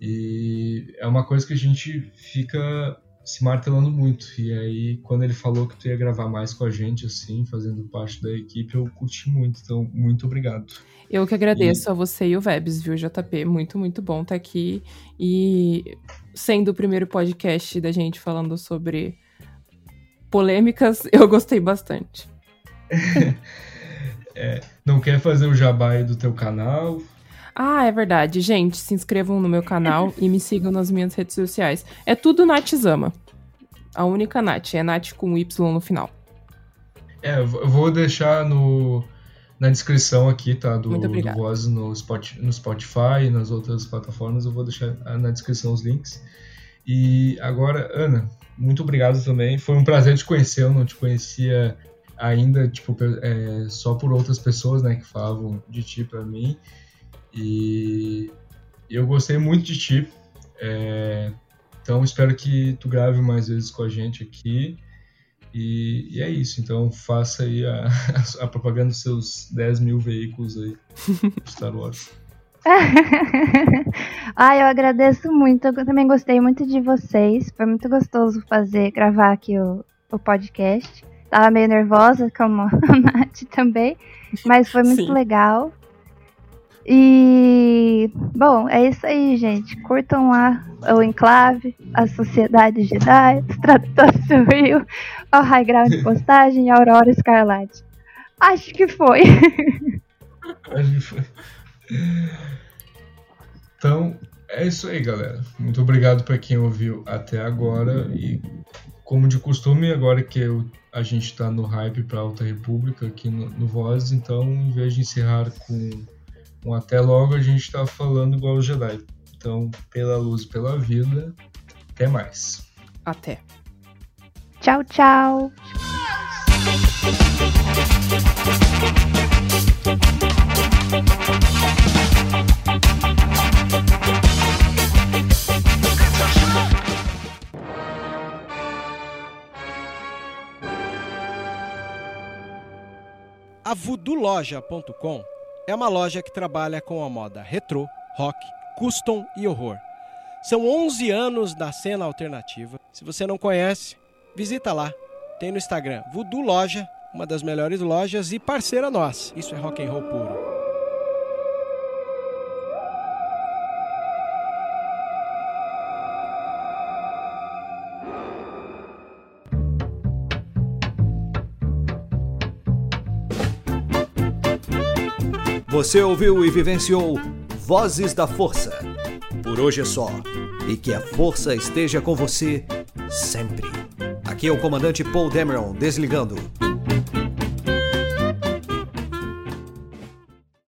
E é uma coisa que a gente fica se martelando muito. E aí, quando ele falou que tu ia gravar mais com a gente, assim, fazendo parte da equipe, eu curti muito. Então, muito obrigado. Eu que agradeço e... a você e o Vebs, viu, JP? Muito, muito bom estar aqui. E sendo o primeiro podcast da gente falando sobre polêmicas, eu gostei bastante. é, não quer fazer o jabá aí do teu canal? Ah, é verdade. Gente, se inscrevam no meu canal e me sigam nas minhas redes sociais. É tudo Natzama. A única Nath. É Nath com Y no final. É, eu vou deixar no, na descrição aqui, tá? Do, do Voz no, Spot, no Spotify e nas outras plataformas. Eu vou deixar na descrição os links. E agora, Ana, muito obrigado também. Foi um prazer te conhecer. Eu não te conhecia ainda, tipo, é, só por outras pessoas, né? Que falavam de ti pra mim. E eu gostei muito de ti. É, então espero que tu grave mais vezes com a gente aqui. E, e é isso. Então faça aí a, a, propaganda dos seus 10 mil veículos aí Star Wars. ah, eu agradeço muito. Eu também gostei muito de vocês. Foi muito gostoso fazer, gravar aqui o, o podcast. Tava meio nervosa, como a Nath também, mas foi muito Sim. legal. E, bom, é isso aí, gente. Curtam lá o Enclave, a Sociedade Jedi, do Rio, o High Ground Postagem e Aurora Escarlate. Acho que foi. Acho que foi. Então, é isso aí, galera. Muito obrigado para quem ouviu até agora. E, como de costume, agora que eu, a gente está no hype para Alta República aqui no, no Voz, então, em vez de encerrar com até logo, a gente está falando igual o Jedi. Então, pela luz e pela vida, até mais. Até. Tchau, tchau. A voodooloja.com é uma loja que trabalha com a moda retrô, rock, custom e horror. São 11 anos da cena alternativa. Se você não conhece, visita lá. Tem no Instagram Voodoo Loja, uma das melhores lojas e parceira nossa. Isso é rock and roll puro. Você ouviu e vivenciou Vozes da Força. Por hoje é só. E que a força esteja com você sempre. Aqui é o comandante Paul Dameron desligando.